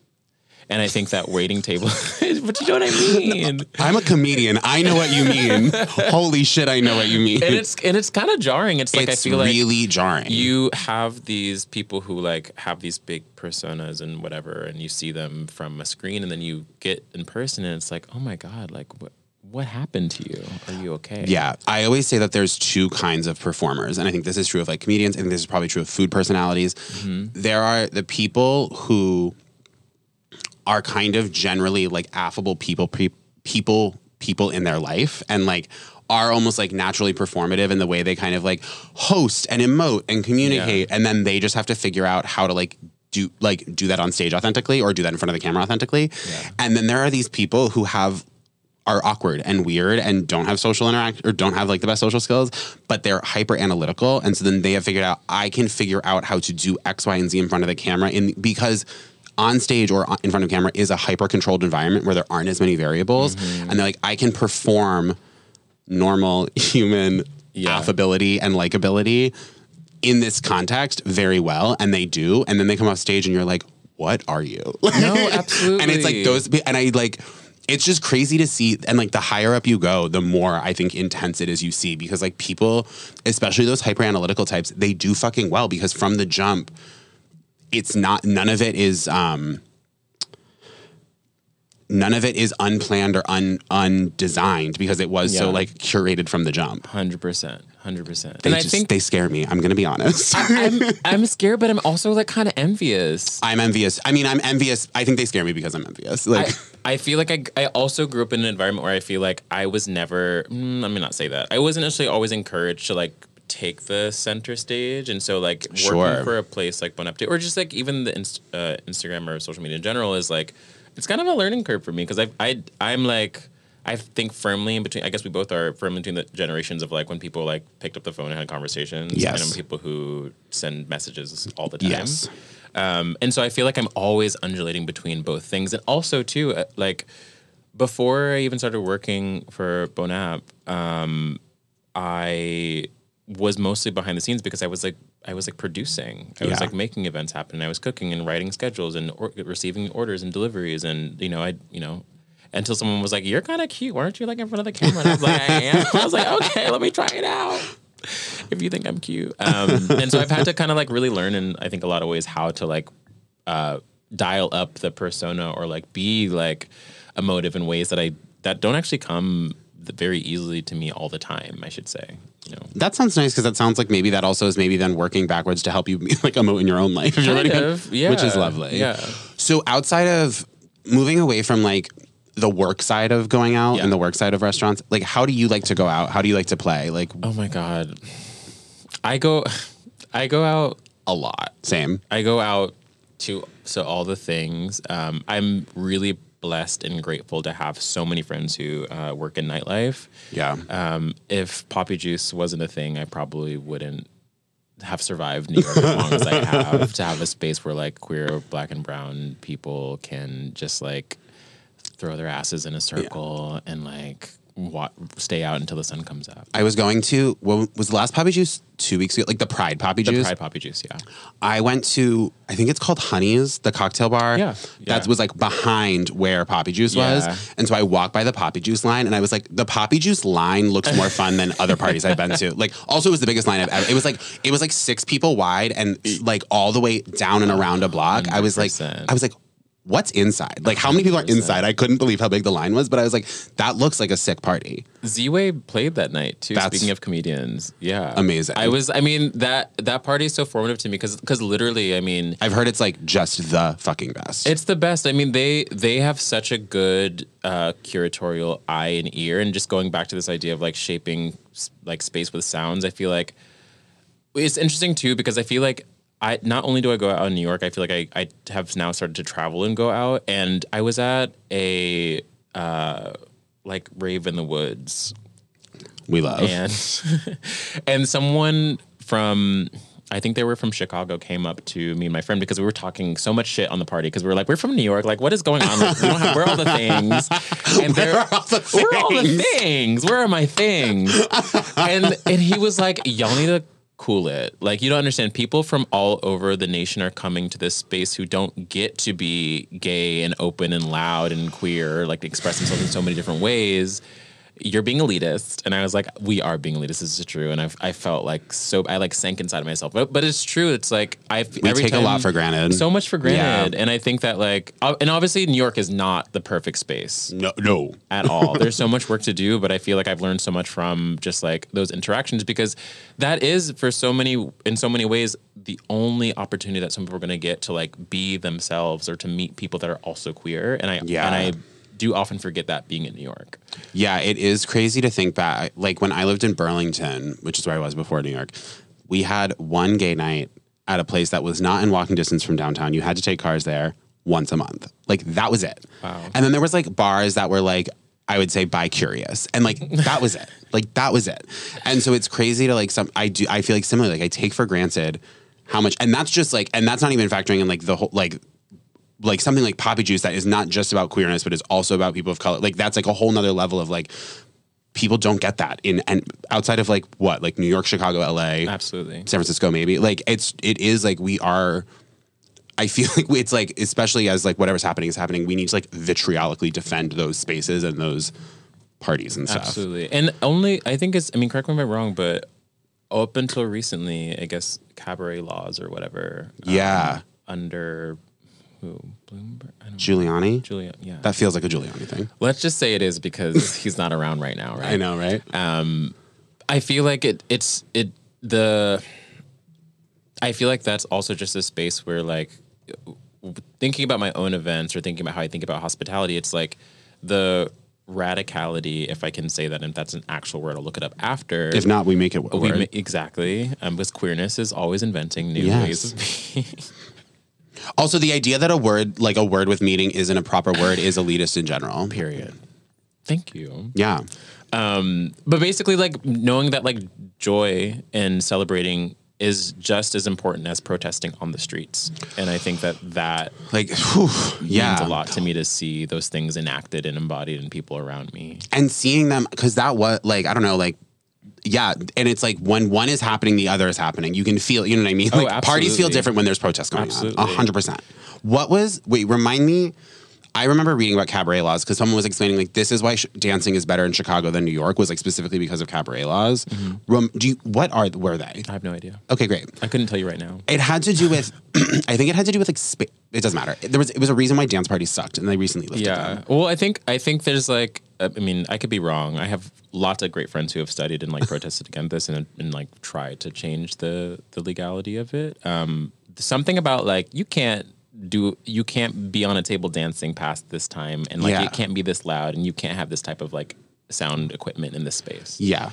And I think that waiting table, [laughs] but you know what I mean. I'm a comedian. I know what you mean. [laughs] Holy shit, I know what you mean. And it's and it's kind of jarring. It's like it's I feel like really jarring. you have these people who like have these big personas and whatever and you see them from a screen and then you get in person and it's like oh my god like what what happened to you are you okay Yeah, I always say that there's two kinds of performers, and I think this is true of like comedians, and this is probably true of food personalities. Mm-hmm. There are the people who are kind of generally like affable people, pe- people, people in their life, and like are almost like naturally performative in the way they kind of like host and emote and communicate, and then they just have to figure out how to like do like do that on stage authentically or do that in front of the camera authentically. And then there are these people who have are awkward and weird and don't have social interact or don't have like the best social skills, but they're hyper analytical. And so then they have figured out I can figure out how to do X, Y, and Z in front of the camera in because on stage or in front of camera is a hyper controlled environment where there aren't as many variables. Mm-hmm. And they're like, I can perform normal [laughs] human Yeah. affability and likability in this context very well. And they do. And then they come off stage and you're like, what are you? [laughs] No, absolutely. and it's like those and i like it's just crazy to see and like the higher up you go the more i think intense it is you see because like people especially those hyper analytical types they do fucking well because from the jump it's not none of it is um none of it is unplanned or un undesigned because it was so like curated from the jump Hundred percent, hundred percent. they And I just think they scare me i'm gonna be honest I'm [laughs] I'm scared, but I'm also like kind of envious. i'm envious i mean i'm envious i think they scare me because i'm envious like I, I feel like I, I also grew up in an environment where I feel like I was never, mm, let me not say that. I wasn't actually always encouraged to like take the center stage. And so, like, working Sure. for a place like Bon Appetit, or just like even the inst- uh, Instagram or social media in general, is like, it's kind of a learning curve for me because I, I, I'm like, I think firmly in between. I guess we both are firmly between the generations of like when people like picked up the phone and had conversations, Yes. and people who send messages all the time. Yes. Um, and so I feel like I'm always undulating between both things. And also, too, uh, like before I even started working for Bon App, um, I was mostly behind the scenes because I was like, I was like producing. I was like making events happen. I was cooking and writing schedules and or- receiving orders and deliveries. And, you know, I, you know, until someone was like, "You're kind of cute. Why aren't you like in front of the camera?" And I was like, "I am." [laughs] I was like, "Okay, let me try it out." If you think I'm cute, um, and so I've had to kind of like really learn in I think a lot of ways how to like uh, dial up the persona or like be like emotive in ways that I that don't actually come very easily to me all the time. I should say, you know. That sounds nice because that sounds like maybe that also is maybe then working backwards to help you [laughs] like emote in your own life. If you're Kind of, yeah. which is lovely. Yeah. So outside of moving away from like the work side of going out Yeah. and the work side of restaurants, like how do you like to go out? How do you like to play? Like Oh my god, I go, I go out a lot. same. I go out to so all the things. Um, I'm really blessed and grateful to have so many friends who uh, work in nightlife. Yeah. Um, if Poppy Juice wasn't a thing, I probably wouldn't have survived New York as long as I [laughs] have to have a space where like queer, black, and brown people can just like throw their asses in a circle and like wa- stay out until the sun comes up. I was going to what was the last Poppy Juice two weeks ago? Like the Pride Poppy The Juice. Pride Poppy Juice, yeah. I went to I think it's called Honey's, the cocktail bar. Yeah, That yeah. was like behind where Poppy Juice Yeah. was. And so I walked by the Poppy Juice line and I was like, the Poppy Juice line looks more fun than other parties I've been to. [laughs] Like also it was the biggest line I've ever it was like it was like six people wide and like all the way down and around a block. Mm, I was like 100%. I was like What's inside? Like, how many people are inside? I couldn't believe how big the line was, but I was like, that looks like a sick party. Z-Way played that night too. That's speaking of comedians, yeah, amazing. I was, I mean that that party is so formative to me because because literally, I mean, I've heard it's like just the fucking best. it's the best. I mean, they they have such a good uh, curatorial eye and ear, and just going back to this idea of like shaping like space with sounds. I feel like it's interesting too because I feel like I not only do I go out in New York, I feel like I, I have now started to travel and go out. And I was at a uh, like rave in the woods we love. and [laughs] and someone from I think they were from Chicago came up to me and my friend because we were talking so much shit on the party because we were like we're from New York like what is going on like, we don't have where are all the things [laughs] and Where they're- all the where are all the things? things where are my things and and he was like y'all need to cool it. Like you don't understand. People from all over the nation are coming to this space who don't get to be gay and open and loud and queer like express themselves in so many different ways you're being elitist and i was like we are being elitist this is true and i, I felt like so i like sank inside of myself but, but it's true it's like i We take a lot for granted. so much for granted Yeah. and i think that like and obviously new york is not the perfect space no, no. at all. There's so [laughs] much work to do, but I feel like I've learned so much from just like those interactions because that is for so many in so many ways the only opportunity that some people are going to get to like be themselves or to meet people that are also queer. And I Yeah. and I do often forget that being in New York. Yeah, it is crazy to think back. Like when I lived in Burlington, which is where I was before New York, we had one gay night at a place that was not in walking distance from downtown. You had to take cars there once a month. Like that was it. Wow. And then there was like bars that were like I would say bi curious. And like that was it. [laughs] Like that was it. And so it's crazy to like some I do I feel like similarly like I take for granted how much and that's just like and that's not even factoring in like the whole like like something like poppy juice that is not just about queerness but is also about people of color. Like that's like a whole nother level of like people don't get that in and outside of like what like New York, Chicago, LA, Absolutely. San Francisco, maybe. Like it's it is like we are. I feel [laughs] like it's like especially as like whatever's happening is happening. We need to like vitriolically defend those spaces and those parties and stuff. Absolutely. And only, I think it's, I mean, correct me if I'm wrong, but up until recently, I guess cabaret laws or whatever. um, Yeah. under who? Bloomberg? I don't know. Giuliani. Yeah. That feels like a Giuliani thing. Let's just say it is because [laughs] he's not around right now, right? I know, right? um, I feel like it. It's it the. I feel like that's also just a space where like thinking about my own events or thinking about how I think about hospitality. It's like the radicality, if I can say that, and if that's an actual word, I'll look it up after. if not, we make it we ma- exactly, um, because queerness is always inventing new Yes. ways of being. [laughs] also, the idea that a word like a word with meaning isn't a proper word is elitist in general. Period. Thank you. Yeah. Um, but basically, like knowing that like joy and celebrating is just as important as protesting on the streets, and I think that that Like, whew, yeah. means a lot to me to see those things enacted and embodied in people around me. and seeing them because that was like I don't know like yeah and it's like when one is happening the other is happening you can feel you know what I mean Oh, like parties feel different when there's protests going Absolutely. on a hundred percent what was wait remind me I remember reading about cabaret laws because someone was explaining like this is why sh- dancing is better in Chicago than New York was like specifically because of cabaret laws. Mm-hmm. Rem- do you, what are were they? I have no idea. Okay, great. I couldn't tell you right now. It had to do with [clears throat] I think it had to do with like spa- it doesn't matter. There was it was a reason why dance parties sucked and they recently lifted Yeah. them. Well, I think I think there's like I mean I could be wrong. I have lots of great friends who have studied and like [laughs] protested against this and, and like tried to change the the legality of it. Um, something about like you can't do you can't be on a table dancing past this time and like Yeah. it can't be this loud and you can't have this type of like sound equipment in this space. Yeah.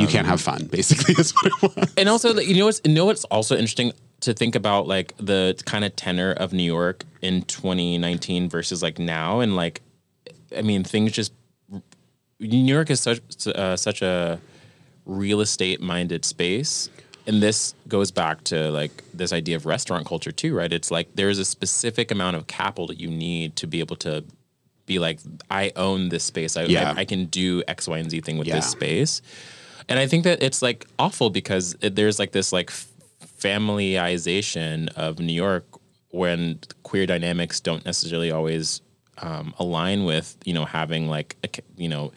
you can't have fun, basically, [laughs] is what it was. and also you know what's you know what's also interesting to think about like the kind of tenor of New York in 2019 versus like now and like I mean things just New York is such uh, such a real estate minded space and this goes back to like this idea of restaurant culture too right it's like there's a specific amount of capital that you need to be able to be like I own this space I, Yeah. I, I can do X Y and Z thing with Yeah. this space and I think that it's like awful because it, there's like this like familyization of New York when queer dynamics don't necessarily always um, align with you know having like a, you know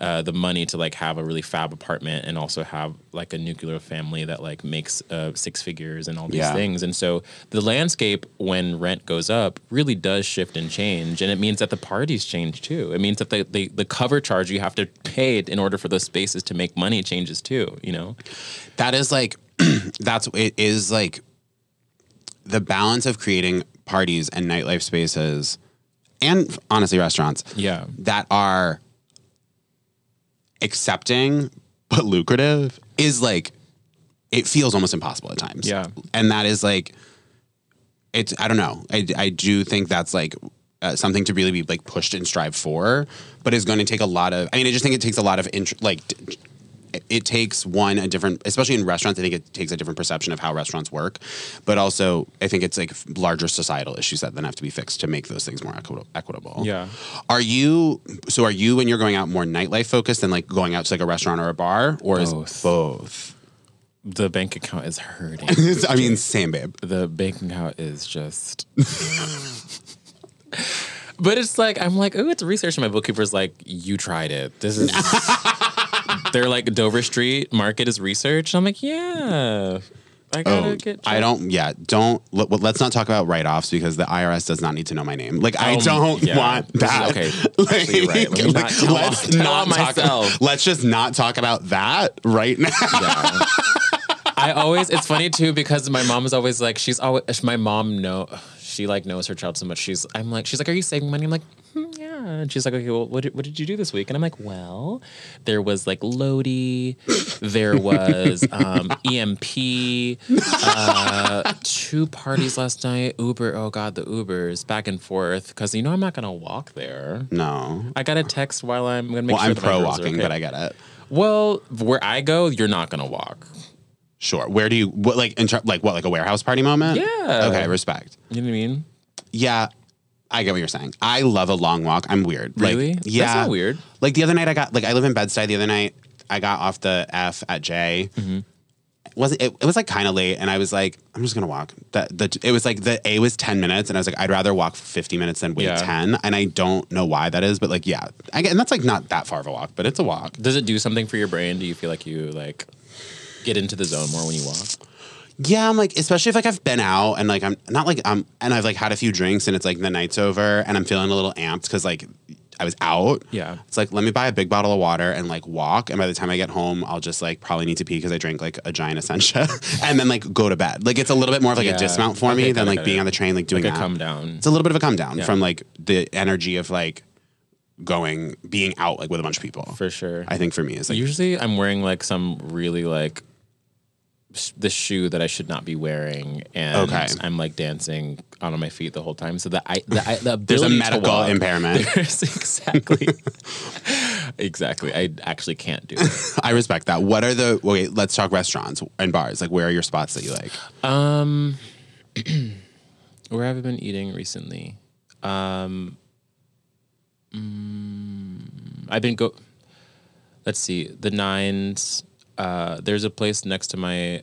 uh, the money to like have a really fab apartment and also have like a nuclear family that like makes uh, six figures and all these Yeah. things. And so the landscape when rent goes up really does shift and change. And it means that the parties change too. It means that the, the, the cover charge you have to pay in order for those spaces to make money changes too you know? That is like [clears throat] that's it is like the balance of creating parties and nightlife spaces and honestly restaurants Yeah. that are accepting but lucrative is like it feels almost impossible at times Yeah. and that is like it's i don't know i, I do think that's like uh, something to really be like pushed and strive for but is going to take a lot of i mean i just think it takes a lot of int- like d- it- takes one a different especially in restaurants i think it takes a different perception of how restaurants work. But also i think it's like larger societal issues that then have to be fixed to make those things more equitable equitable. Yeah. are you so are you when you're going out more nightlife focused than like going out to like a restaurant or a bar? Or is Both. both? The bank account is hurting. [laughs] I mean same babe. The bank account is just [laughs] but it's like i'm like oh it's research. And my bookkeeper's like you tried it. This is [laughs] they're like dover street market is research i'm like yeah i gotta Oh, get I don't. Yeah, don't. Let, well, let's not talk about write-offs because the IRS does not need to know my name. Like, I Um, don't yeah. want that. okay. [laughs] Actually, right. Let me not tell on- tell on talk. myself. Let's just not talk about that right now. Yeah. I always it's funny too because my mom is always like she's always my mom know she like knows her child so much she's I'm like she's like are you saving money I'm like "Hmm, yeah. And she's like, okay, well, what did, what did you do this week? And I'm like, well, there was like Lodi, there was um, EMP, uh, two parties last night, Uber. Oh God, the Ubers back and forth because you know I'm not gonna walk there. No. I got a text while I'm gonna make Well, sure I'm pro walking, okay. but I get it. well, where I go, you're not gonna walk. Sure. Where do you what like in ter- like what like a warehouse party moment? Yeah. Okay, respect. You know what I mean? Yeah, I get what you're saying. I love a long walk. I'm weird. Really? Like, yeah. That's not weird. Like the other night, I got like I live in Bed Stuy. The other night, I got off the F at J. Mm-hmm. It wasn't it, it was like kind of late, and I was like, I'm just gonna walk. The, the it was like the A was ten minutes, and I was like, I'd rather walk 50 minutes than wait Yeah. 10. And I don't know why that is, but like, yeah, I get, and that's like not that far of a walk, but it's a walk. Does it do something for your brain? Do you feel like you like get into the zone more when you walk? Yeah, I'm like, especially if like I've been out and like I'm not like I'm and I've like had a few drinks and it's like the night's over and I'm feeling a little amped because like I was out. Yeah. It's like let me buy a big bottle of water and like walk. And by the time I get home, I'll just like probably need to pee because I drank like a giant Essentia [laughs] and then like go to bed. Like it's a little bit more of like Yeah. a dismount for Okay, me than like being it. on the train, like doing Like a that. come down. It's a little bit of a come down Yeah. from like the energy of like going being out like with a bunch of people. For sure. I think for me is like Usually I'm wearing like some really like the shoe that I should not be wearing, and Okay. I'm like dancing on my feet the whole time. So the I the, I, the [laughs] there's a medical walk- impairment. [laughs] Exactly, [laughs] exactly. I actually can't do it. I respect that. What are the wait? Let's talk restaurants and bars. Like, where are your spots that you like? Um, [clears throat] where have I been eating recently? Um, mm, I've been go. Let's see, the Nines. Uh, there's a place next to my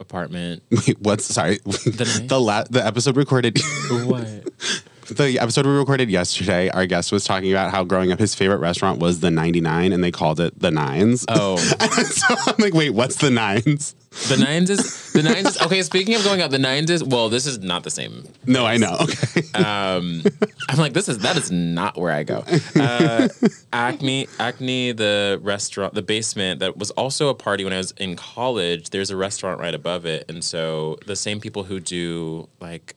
apartment. [laughs] Wait, what's sorry? The [laughs] The la- the episode recorded. what? [laughs] the episode we recorded yesterday. Our guest was talking about how growing up, his favorite restaurant was the 99, and they called it the Nines. Oh, [laughs] so I'm like, wait, what's the Nines? the Nines is the Nines is okay. Speaking of going out, the Nines is well. This is not the same No, I know. Okay. um, I'm like, this is that is not where I go. Uh, Acme, Acme, the restaurant, the basement that was also a party when I was in college. There's a restaurant right above it, and so the same people who do like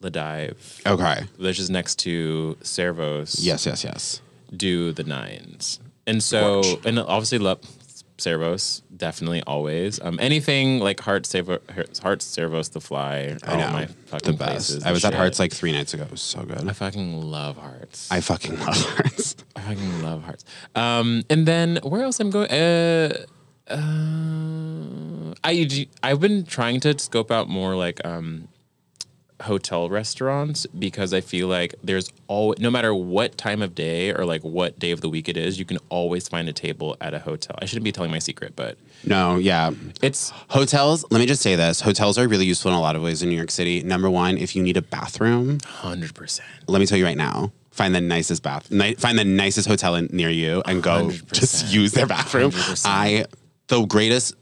Le Dive, okay. which is next to Cervo's, Yes, yes, yes. do the nines, and so Watch. and obviously love Cervo's definitely always. Um, anything like Heart Cervo, Heart Cervo's, The Fly, I know. my the fucking best. places. I the was at shit. Hart's like three nights ago. It was so good. I fucking love Hart's. I fucking [laughs] love Hart's. I fucking love hearts. Um, and then where else I'm going? Uh, uh, I I've been trying to scope out more like um, hotel restaurants because I feel like there's all no matter what time of day or like what day of the week it is, you can always find a table at a hotel. I shouldn't be telling my secret, but No, yeah. it's Hotels, let me just say this. Hotels are really useful in a lot of ways in New York City. Number one, if you need a bathroom, hundred percent. let me tell you right now. Find the nicest bath. Ni- find the nicest hotel in, near you and go 100%. just use their bathroom. 100%. I the greatest.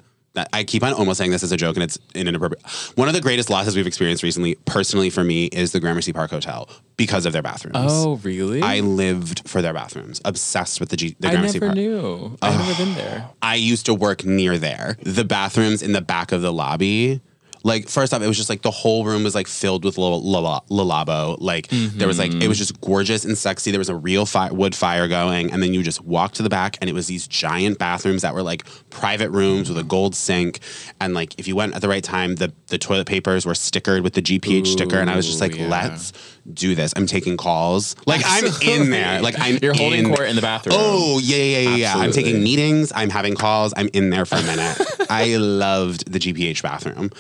I keep on almost saying this as a joke, and it's inappropriate. One of the greatest losses we've experienced recently, personally for me, is the Gramercy Park Hotel because of their bathrooms. Oh, really? I lived for their bathrooms, obsessed with the, G- the I Gramercy never Park. knew. I've never been there. I used to work near there. The bathrooms in the back of the lobby. Like first off, it was just like the whole room was like filled with Le Labo. Like there was like mm-hmm. it was just gorgeous and sexy. There was a real fi- wood fire going, and then you just walk to the back, and it was these giant bathrooms that were like private rooms with a gold sink, and like if you went at the right time, the the toilet papers were stickered with the GPH sticker, and I was just like, yeah. let's do this. I'm taking calls. Like I'm in there. Like I'm You're holding in- court in the bathroom. Oh yeah, yeah, yeah, yeah. I'm taking meetings. I'm having calls. I'm in there for a minute. [laughs] I loved the GPH bathroom.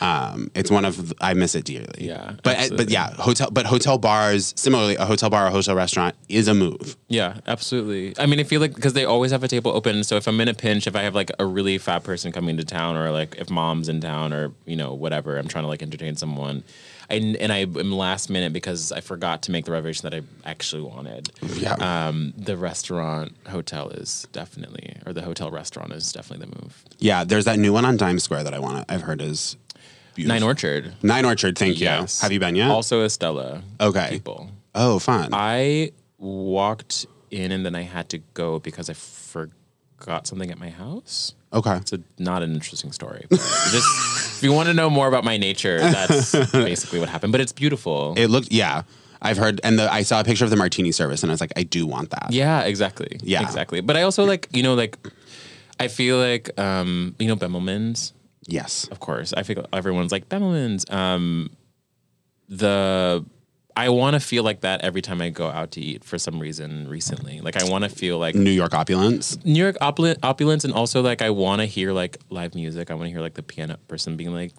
Um, it's one of I miss it dearly. Yeah, but but yeah, hotel. But hotel bars, similarly, a hotel bar, or a hotel restaurant is a move. Yeah, absolutely. I mean, I feel like because they always have a table open. So if I'm in a pinch, if I have like a really fat person coming to town, or like if mom's in town, or you know whatever, I'm trying to like entertain someone, and and I am last minute because I forgot to make the reservation that I actually wanted. Yeah. Um, the restaurant hotel is definitely, or the hotel restaurant is definitely the move. Yeah, there's that new one on Dimes Square that I want. I've heard is beautiful. Nine Orchard. Nine Orchard. Thank you. Have you been yet? Also Estela. Okay. People. oh, fun. I walked in and then I had to go because I forgot something at my house. okay. It's a, not an interesting story. [laughs] Just if you want to know more about my nature, that's [laughs] basically what happened. But it's beautiful. It looked. Yeah. I've heard, and the, I saw a picture of the martini service, and I was like, I do want that. Yeah, exactly. Yeah. exactly. But I also like you know like I feel like um you know Bemelmans. Yes. Of course, I feel everyone's like Bemelmans. Um, the I want to feel like that every time I go out to eat for some reason recently. Like I want to feel like New York opulence. New York opulent, opulence, and also like I want to hear like live music. I want to hear like the piano person being like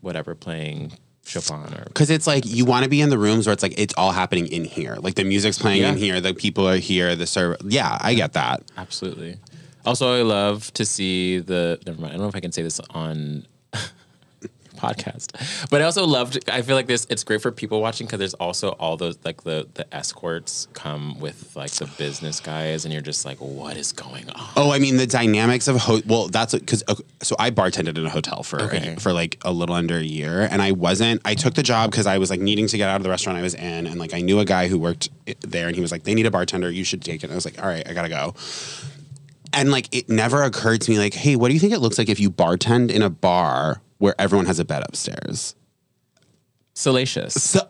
whatever playing Chopin or Because it's like you want to be in the rooms where it's like it's all happening in here. Like the music's playing in here, the people are here, the server. Yeah, I get that. absolutely. Also, I love to see the. Never mind. I don't know if I can say this on [laughs] podcast, but I also loved. I feel like this. It's great for people watching because there's also all those like the the escorts come with like the business guys, and you're just like, what is going on? Oh, I mean the dynamics of ho- well, that's because so I bartended in a hotel for Okay. for like a little under a year, and I wasn't. I took the job because I was like needing to get out of the restaurant I was in, and like I knew a guy who worked there, and he was like, "They need a bartender. You should take it." And I was like, "All right, I gotta go." And like it never occurred to me, like, "Hey, what do you think it looks like if you bartend in a bar where everyone has a bed upstairs?" Salacious. So,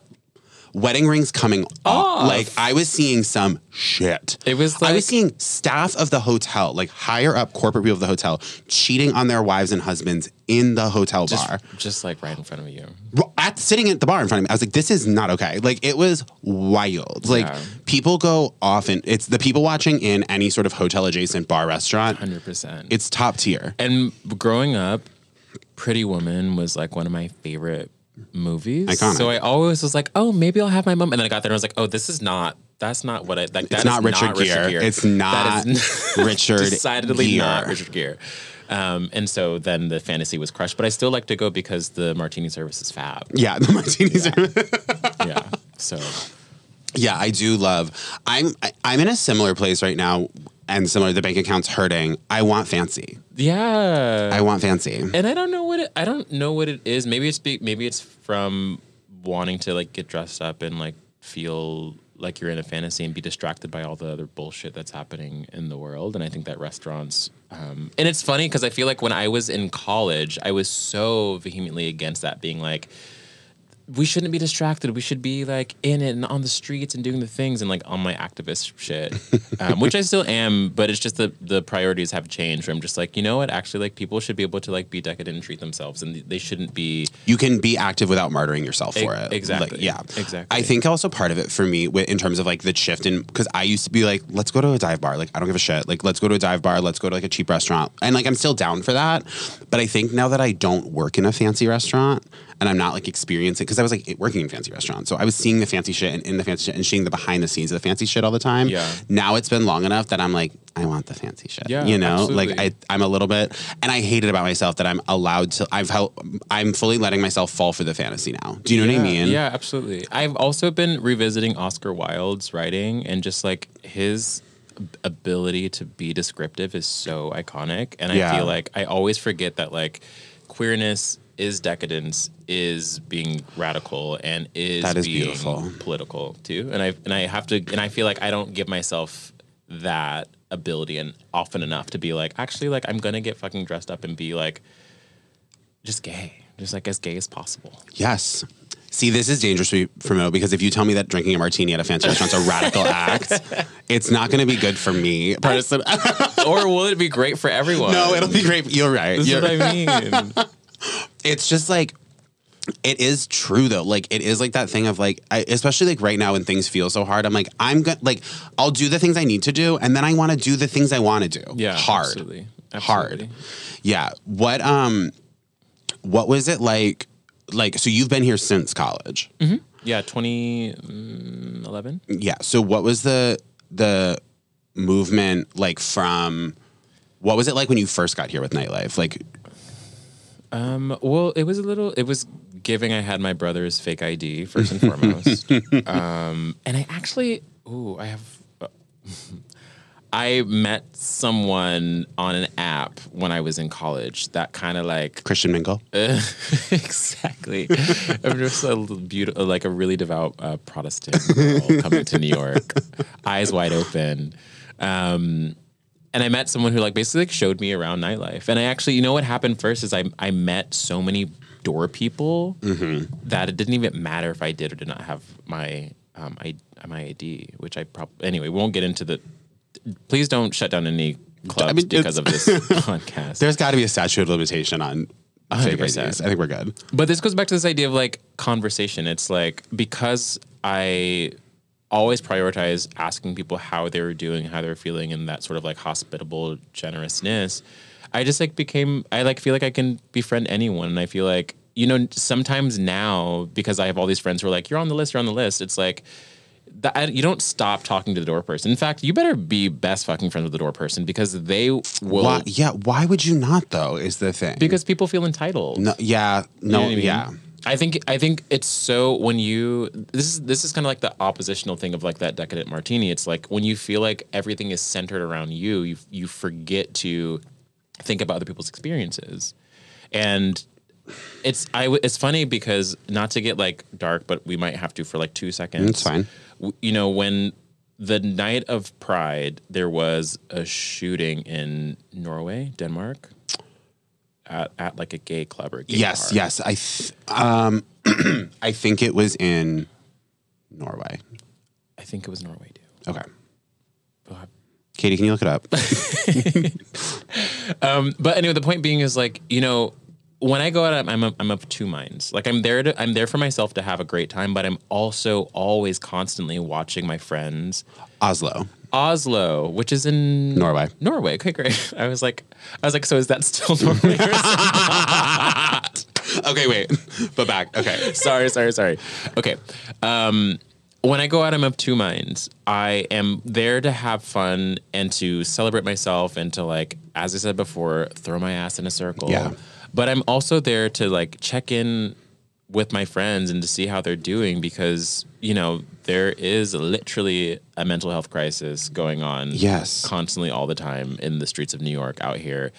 wedding rings coming off. Off. Like I was seeing some shit. It was like I was seeing staff of the hotel, like higher up corporate people of the hotel, cheating on their wives and husbands in the hotel bar. Just, just like right in front of you. At sitting at the bar in front of me, I was like, "This is not okay." Like it was wild. Like Yeah. people go off, and it's the people watching in any sort of hotel adjacent bar restaurant. Hundred percent. It's top tier. And growing up, Pretty Woman was like one of my favorite movies. Iconic. So I always was like, oh, maybe I'll have my mom. And then I got there and I was like, oh, this is not. That's not what I like. that It's is not Richard Gere. It's not That is [laughs] Richard decidedly Gere. not Richard Gere. Um, and so then the fantasy was crushed. But I still like to go because the martini service is fab. Yeah, the martinis service. [laughs] yeah. So Yeah, I do love. I'm I, I'm in a similar place right now, and similar. The bank account's hurting. I want fancy. yeah. I want fancy. and I don't know what it, I don't know what it is. Maybe it's be, maybe it's from wanting to like get dressed up and like feel like you're in a fantasy and be distracted by all the other bullshit that's happening in the world. And I think that restaurants, um, and it's funny because I feel like when I was in college, I was so vehemently against that, being like. We shouldn't be distracted. We should be like in it and on the streets and doing the things and like on my activist shit, [laughs] um, which I still am. But it's just the the priorities have changed. Where I'm just like, you know what? Actually, like people should be able to like be decadent and treat themselves, and they shouldn't be. You can be active without martyring yourself for E- it. exactly. Like, yeah. Exactly. I think also part of it for me, in terms of like the shift in, because I used to be like, let's go to a dive bar. Like, I don't give a shit. Like, let's go to a dive bar. Let's go to like a cheap restaurant. And like, I'm still down for that. But I think now that I don't work in a fancy restaurant and I'm not like experiencing, because I was like working in fancy restaurants. So I was seeing the fancy shit and in the fancy shit and seeing the behind the scenes of the fancy shit all the time. Yeah. Now it's been long enough that I'm like, I want the fancy shit. Yeah, You know, absolutely. like I, I'm a little bit, and I hate it about myself that I'm allowed to. I've held, I'm fully letting myself fall for the fantasy now. Do you know what I mean? Yeah, absolutely. I've also been revisiting Oscar Wilde's writing and just like his ability to be descriptive is so iconic. And I Yeah. feel like I always forget that like queerness is decadence, is being radical, and is That is being beautiful. political too. And I and I have to and I feel like I don't give myself that ability and often enough to be like, actually like I'm gonna get fucking dressed up and be like just gay. Just like as gay as possible. Yes. See, this is dangerous for me because if you tell me that drinking a martini at a fancy restaurant's a radical [laughs] act, it's not going to be good for me. Person- or will it be great for everyone? no, it'll be great. You're right. This You're- what I mean. [laughs] it's just like it is true though. Like it is like that thing of like I, especially like right now when things feel so hard i'm like i'm good like i'll do the things i need to do and then i want to do the things i want to do. Yeah, hard. absolutely. hard. Yeah. What um what was it like like so you've been here since college. Yeah, 2011. yeah so what was the the movement like from what was it like when you first got here with nightlife? Like Um, well, it was a little. It was giving. I had my brother's fake ID first and foremost, [laughs] um, and I actually. Ooh, I have. [laughs] I met someone on an app when I was in college. That kind of like christian mingle [laughs] exactly. I'm just a beautiful, like a really devout uh, Protestant girl coming to New York, eyes wide open. Um, and I met someone who like basically like showed me around nightlife. And I actually, you know, what happened first is I I met so many door people that it didn't even matter if I did or did not have my um, I, my ID, which I probably anyway We won't get into the. Please don't shut down any clubs mean, because of this [laughs] podcast. There's got to be a statute of limitation on 100%. I think we're good. But this goes back to this idea of like conversation. It's like because I always prioritize asking people how they were doing, how they were feeling, and that sort of like hospitable generousness. I just like became I like feel like I can befriend anyone, and I feel like you know sometimes now because I have all these friends who are like you're on the list, you're on the list. It's like. That, you don't stop talking to the door person. In fact, you better be best fucking friends with the door person because they will. Why, yeah, why would you not though? Is the thing Because people feel entitled. no, yeah, You no, know I mean? yeah, I think I think it's so when you this is this is kind of like the oppositional thing of like that decadent martini. It's like when you feel like everything is centered around you, you you forget to think about other people's experiences, and it's I it's funny because not to get like dark, but we might have to for like two seconds. It's fine. You know when the night of Pride, there was a shooting in Norway, Denmark. At, at like a gay club or a gay yes, bar. yes. I, th- um, [clears throat] I think it was in Norway. I think it was Norway too. Okay, Katie, can you look it up? [laughs] um, But anyway, the point being is like you know when I go out, I'm I'm, of two minds. Like I'm there to I'm there for myself to have a great time, but I'm also always constantly watching my friends. Oslo, Oslo, which is in Norway. Norway. Okay, great. [laughs] I was like, I was like, so is that still [laughs] Norway? Or [laughs] okay, wait, but back. Okay, sorry, sorry, sorry. Okay. Um, when I go out, I'm of two minds. I am there to have fun and to celebrate myself and to like, as I said before, throw my ass in a circle. Yeah. But I'm also there to like check in with my friends and to see how they're doing because you know there is literally a mental health crisis going on Yes. constantly all the time in the streets of New York out here.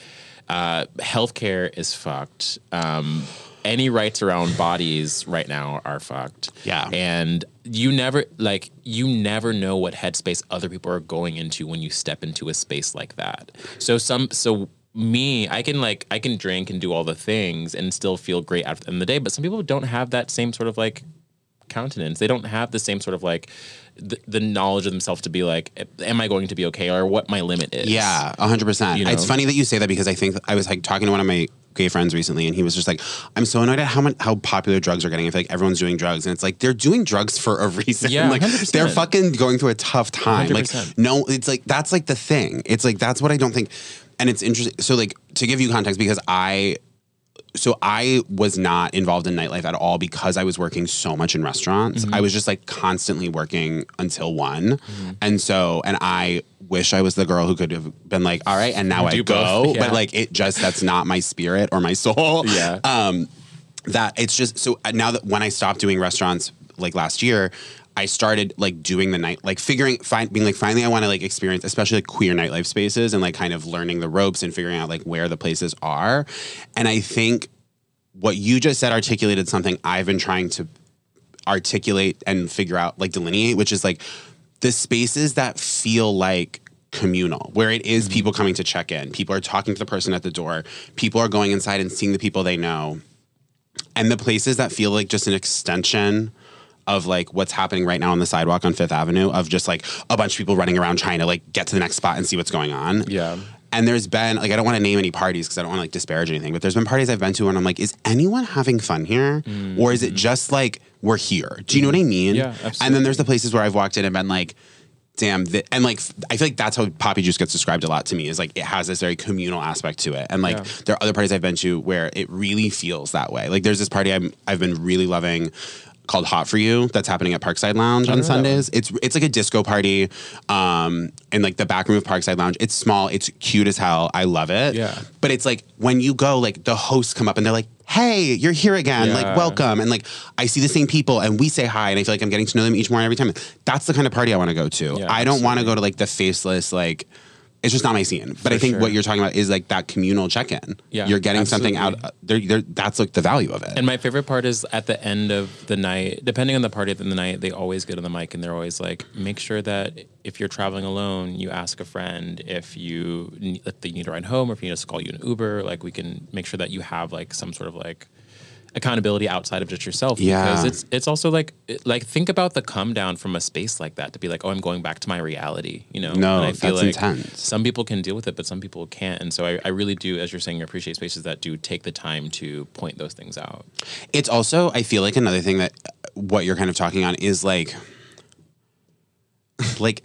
Uh, healthcare is fucked. Um, any rights around bodies right now are fucked. Yeah. And you never like you never know what headspace other people are going into when you step into a space like that. So some so me, I can like I can drink and do all the things and still feel great at the end of the day, but some people don't have that same sort of like countenance. They don't have the same sort of like the, the knowledge of themselves to be like, am I going to be okay or what my limit is? Yeah, hundred percent. You know? It's funny that you say that because I think I was like talking to one of my gay friends recently, and he was just like, "I'm so annoyed at how much how popular drugs are getting. I feel like everyone's doing drugs, and it's like they're doing drugs for a [laughs] reason. Yeah, like 100%. they're fucking going through a tough time. Like 100%. no, it's like that's like the thing. It's like that's what I don't think, and it's interesting. So like to give you context, because I so I was not involved in nightlife at all because I was working so much in restaurants. Mm-hmm. I was just like constantly working until one. And so, and I wish I was the girl who could have been like, all right, and now I Do go. yeah. But like, it just, that's not my spirit or my soul. [laughs] Yeah. Um, that it's just, so uh, now that when I stopped doing restaurants like last year, I started like doing the night, like figuring, find, being like, finally, I want to like experience, especially like queer nightlife spaces and like kind of learning the ropes and figuring out like where the places are. And I think what you just said articulated something I've been trying to articulate and figure out, like delineate, which is like the spaces that feel like communal, where it is mm-hmm. people coming to check in. People are talking to the person at the door. People are going inside and seeing the people they know. And the places that feel like just an extension of like what's happening right now on the sidewalk on Fifth Avenue of just like a bunch of people running around trying to like get to the next spot and see what's going on. Yeah. And there's been like I don't want to name any parties because I don't want to like disparage anything, but there's been parties I've been to and I'm like, is anyone having fun here, mm. or is it just like we're here? Do you know what I mm. mean? Yeah, absolutely. And then there's the places where I've walked in and been like, damn, th- and like I feel like that's how Poppy Juice gets described a lot to me is like it has this very communal aspect to it, and like Yeah. there are other parties I've been to where it really feels that way. Like there's this party I'm I've been really loving called Hot for You that's happening at Parkside Lounge on Sundays. It's it's like a disco party um in like the back room of Parkside Lounge. It's small, it's cute as hell. I love it. Yeah. But it's like when you go, like the hosts come up and they're like, Hey, you're here again. Like, welcome. And like I see the same people and we say hi and I feel like I'm getting to know them each morning every time. That's the kind of party I want to go to. Yeah, I don't want to go to like the faceless, like it's just not my scene. But I think sure. what you're talking about is like that communal check-in. Yeah, You're getting something absolutely. out. There, that's like the value of it. And my favorite part is at the end of the night, depending on the party at the of the night, they always get on the mic and they're always like, make sure that if you're traveling alone, you ask a friend if you if they need a ride home or if you need us to call you an Uber, like we can make sure that you have like some sort of like accountability outside of just yourself. Yeah. Because it's it's also like like think about the come down from a space like that to be like, oh, I'm going back to my reality. You know. No, And I feel that's like intense. Some people can deal with it, but some people can't. And so I, I really do, as you're saying, appreciate spaces that do take the time to point those things out. It's also, I feel like another thing that what you're kind of talking on is like, like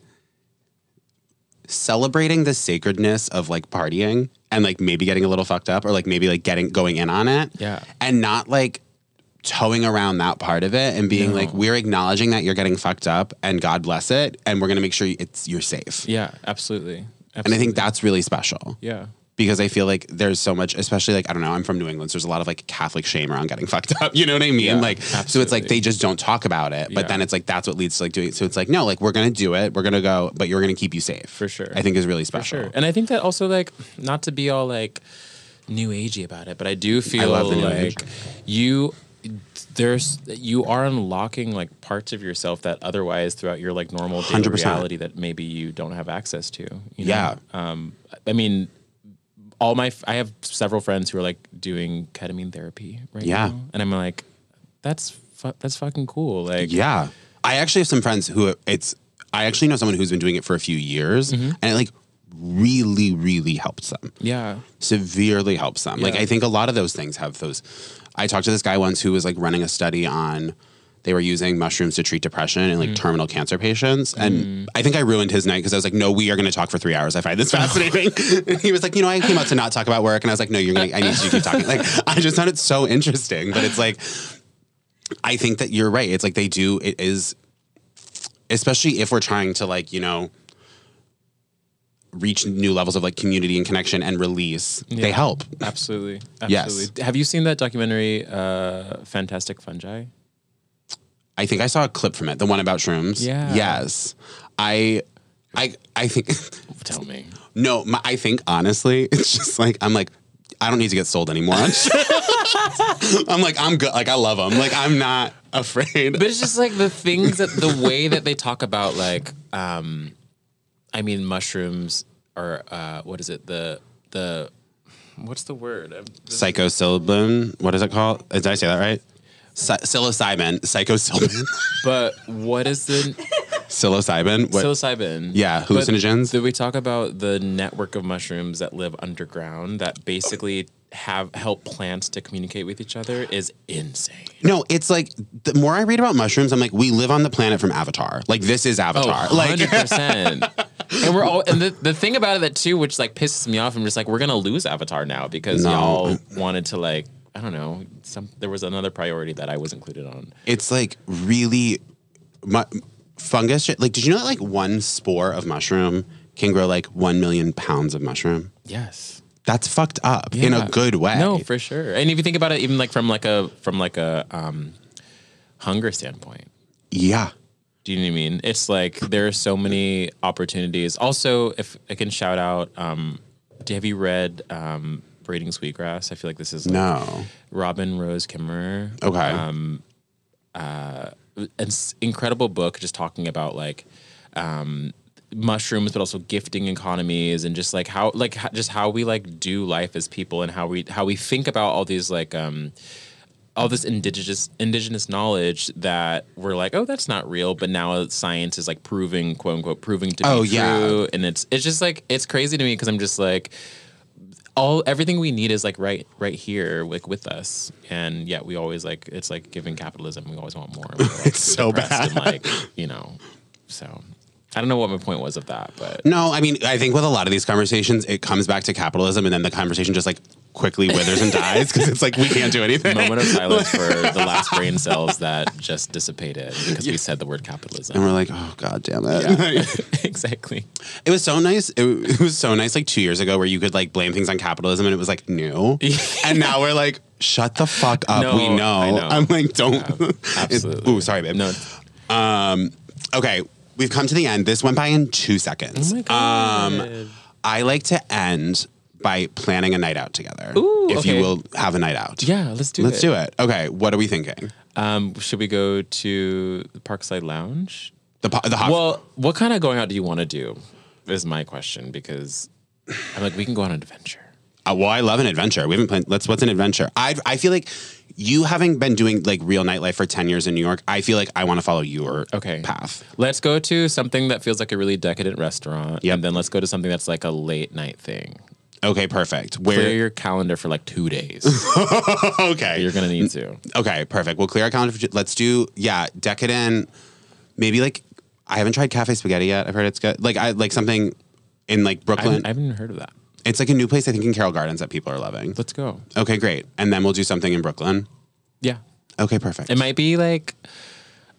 celebrating the sacredness of like partying and like maybe getting a little fucked up or like maybe like getting going in on it. Yeah. And not like towing around that part of it and being like, we're acknowledging that you're getting fucked up and God bless it. And we're going to make sure it's you're safe. Yeah, absolutely. And I think that's really special. yeah. Because I feel like there's so much, especially like I don't know, I'm from New England, so there's a lot of like Catholic shame around getting [laughs] fucked up. You know what I mean? Yeah, like, so it's like they just don't talk about it, but Yeah. then it's like that's what leads to like doing. it. So it's like no, like we're gonna do it, we're gonna go, but you're gonna keep you safe For sure. I think is really For special. sure. And I think that also like not to be all like new agey about it, but I do feel new like age. you there's you are unlocking like parts of yourself that otherwise throughout your like normal daily 100%. reality that maybe you don't have access to. you know? Yeah. Um I mean all my I have several friends who are like doing ketamine therapy right Yeah. now. And I'm like that's fu- that's fucking cool. Like Yeah, I actually have some friends who it's. I actually know someone who's been doing it for a few years, Mm-hmm. and it like really, really helps them. yeah. severely helps them. Like I think a lot of those things have those. I talked to this guy once who was like running a study on. They were using mushrooms to treat depression in like terminal cancer patients, and I think I ruined his night because I was like, "No, we are going to talk for three hours. I find this fascinating." [laughs] and he was like, "You know, I came out to not talk about work," and I was like, "No, you're going. to I need you to keep talking." Like [laughs] I just found it so interesting, but it's like, I think that you're right. It's like they do. It is, especially if we're trying to like you know reach new levels of like community and connection and release. They help. Absolutely. Yes. Absolutely. Have you seen that documentary, uh, Fantastic Fungi? I think I saw a clip from it, the one about shrooms. Yeah. Yes. I I I think [laughs] Tell me. no, my, I think honestly, [laughs] it's just like I'm like I don't need to get sold anymore. [laughs] I'm like I'm good. Like I love them. Like I'm not afraid. But it's just like the things that the way that they talk about like um I mean mushrooms or uh what is it? The the what's the word? Psychosilibin. What is it called? Did I say that right? Psi- psilocybin. Psychosilibin. Mm-hmm. But what is the [laughs] psilocybin. What? psilocybin? Yeah, But hallucinogens. Did we talk about the network of mushrooms that live underground that basically have help plants to communicate with each other is insane. no, it's like the more I read about mushrooms, I'm like, we live on the planet from Avatar. Like this is Avatar. Oh, like 100%. [laughs] and we're all and the, the thing about it that too, which like pisses me off, I'm just like, we're gonna lose Avatar now because No. y'all wanted to like I don't know, some there was another priority that I was included on. it's like really mu- fungus. Like, did you know that like one spore of mushroom can grow like one million pounds of mushroom? Yes. That's fucked up in a good way. No, for sure. And if you think about it, even like from like a from like a um, hunger standpoint, yeah. do you know what I mean? It's like there are so many opportunities. Also, if I can shout out, um, have you read um, Braiding Sweetgrass? I feel like this is like No. Robin Rose Kimmerer. Okay. Um, an incredible book just talking about like um, mushrooms but also gifting economies and just like how like ho- just how we like do life as people and how we how we think about all these like um all this indigenous indigenous knowledge that we're like oh that's not real but now science is like proving quote unquote proving to be Oh, true yeah. and it's it's just like it's crazy to me because i'm just like all everything we need is like right right here like with us. And yet we always like it's like giving capitalism. We always want more. Like, It's [laughs] so depressed and like you know so i don't know what my point was of that but No, I mean, I think with a lot of these conversations, it comes back to capitalism, and then the conversation just like quickly withers and dies because it's like we can't do anything. moment of silence for [laughs] the last brain cells that just dissipated because we said the word capitalism And we're like, oh god damn it! [laughs] [laughs] exactly It was so nice. It, it was so nice like two years ago where you could like blame things on capitalism and it was like new. and now we're like, shut the fuck up. No, we know. I know. I'm like, don't. absolutely Ooh, sorry, babe. no um, Okay, we've come to the end. This went by in two seconds. oh my god I like to end by planning a night out together. Ooh, if you will have a night out. yeah let's do it. Let's do it. Okay, what are we thinking? um should we go to the parkside lounge The po- the hot. Well, what kind of going out do you want to do? Is my question because I'm like we can go on an adventure. Uh, well, I love an adventure. We haven't planned. Let's. What's an adventure? I I feel like you having been doing like real nightlife for 10 years in New York, I feel like I want to follow your Okay. path. Let's go to something that feels like a really decadent restaurant. Yep. And then let's go to something that's like a late night thing. Okay, perfect. Clear Where your calendar for like two days. [laughs] Okay. You're gonna need to. Mm, okay, perfect. We'll clear our calendar for let's do yeah, decadent maybe like I haven't tried cafe spaghetti yet. I've heard it's good. Like I like something in like I Brooklyn. haven't, I haven't heard of that. It's like a new place I think in Carroll Gardens that people are loving. Let's go. Okay, great. And then we'll do something in Brooklyn. Yeah. Okay, perfect. It might be like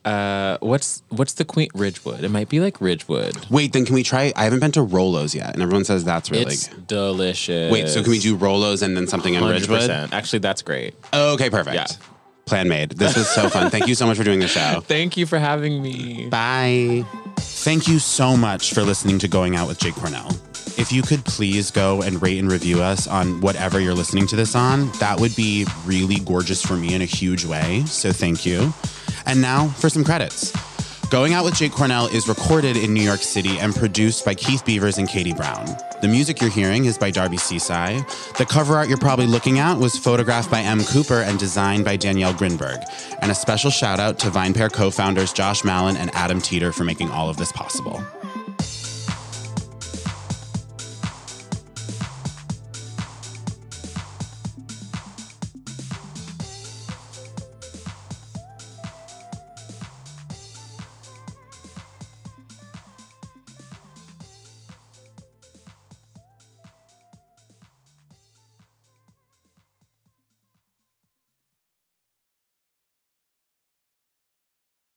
uh what's what's the Queen Ridgewood? It might be like Ridgewood. Wait, then can we try? I haven't been to Rolos yet, and everyone says that's really. It's delicious. Wait, so can we do Rolos and then something in Ridgewood? 100%. Actually, that's great. Okay, perfect. Yeah. Plan made. This was so fun. Thank you so much for doing the show. [laughs] Thank you for having me. Bye. Thank you so much for listening to Going Out with Jake Cornell. If you could please go and rate and review us on whatever you're listening to this on, that would be really gorgeous for me in a huge way. So thank you. And now for some credits. Going Out with Jake Cornell is recorded in New York City and produced by Keith Beavers and Katie Brown. The music you're hearing is by Darby Seaside. The cover art you're probably looking at was photographed by M. Cooper and designed by Danielle Grinberg. And a special shout out to VinePair co founders Josh Malin and Adam Teeter for making all of this possible.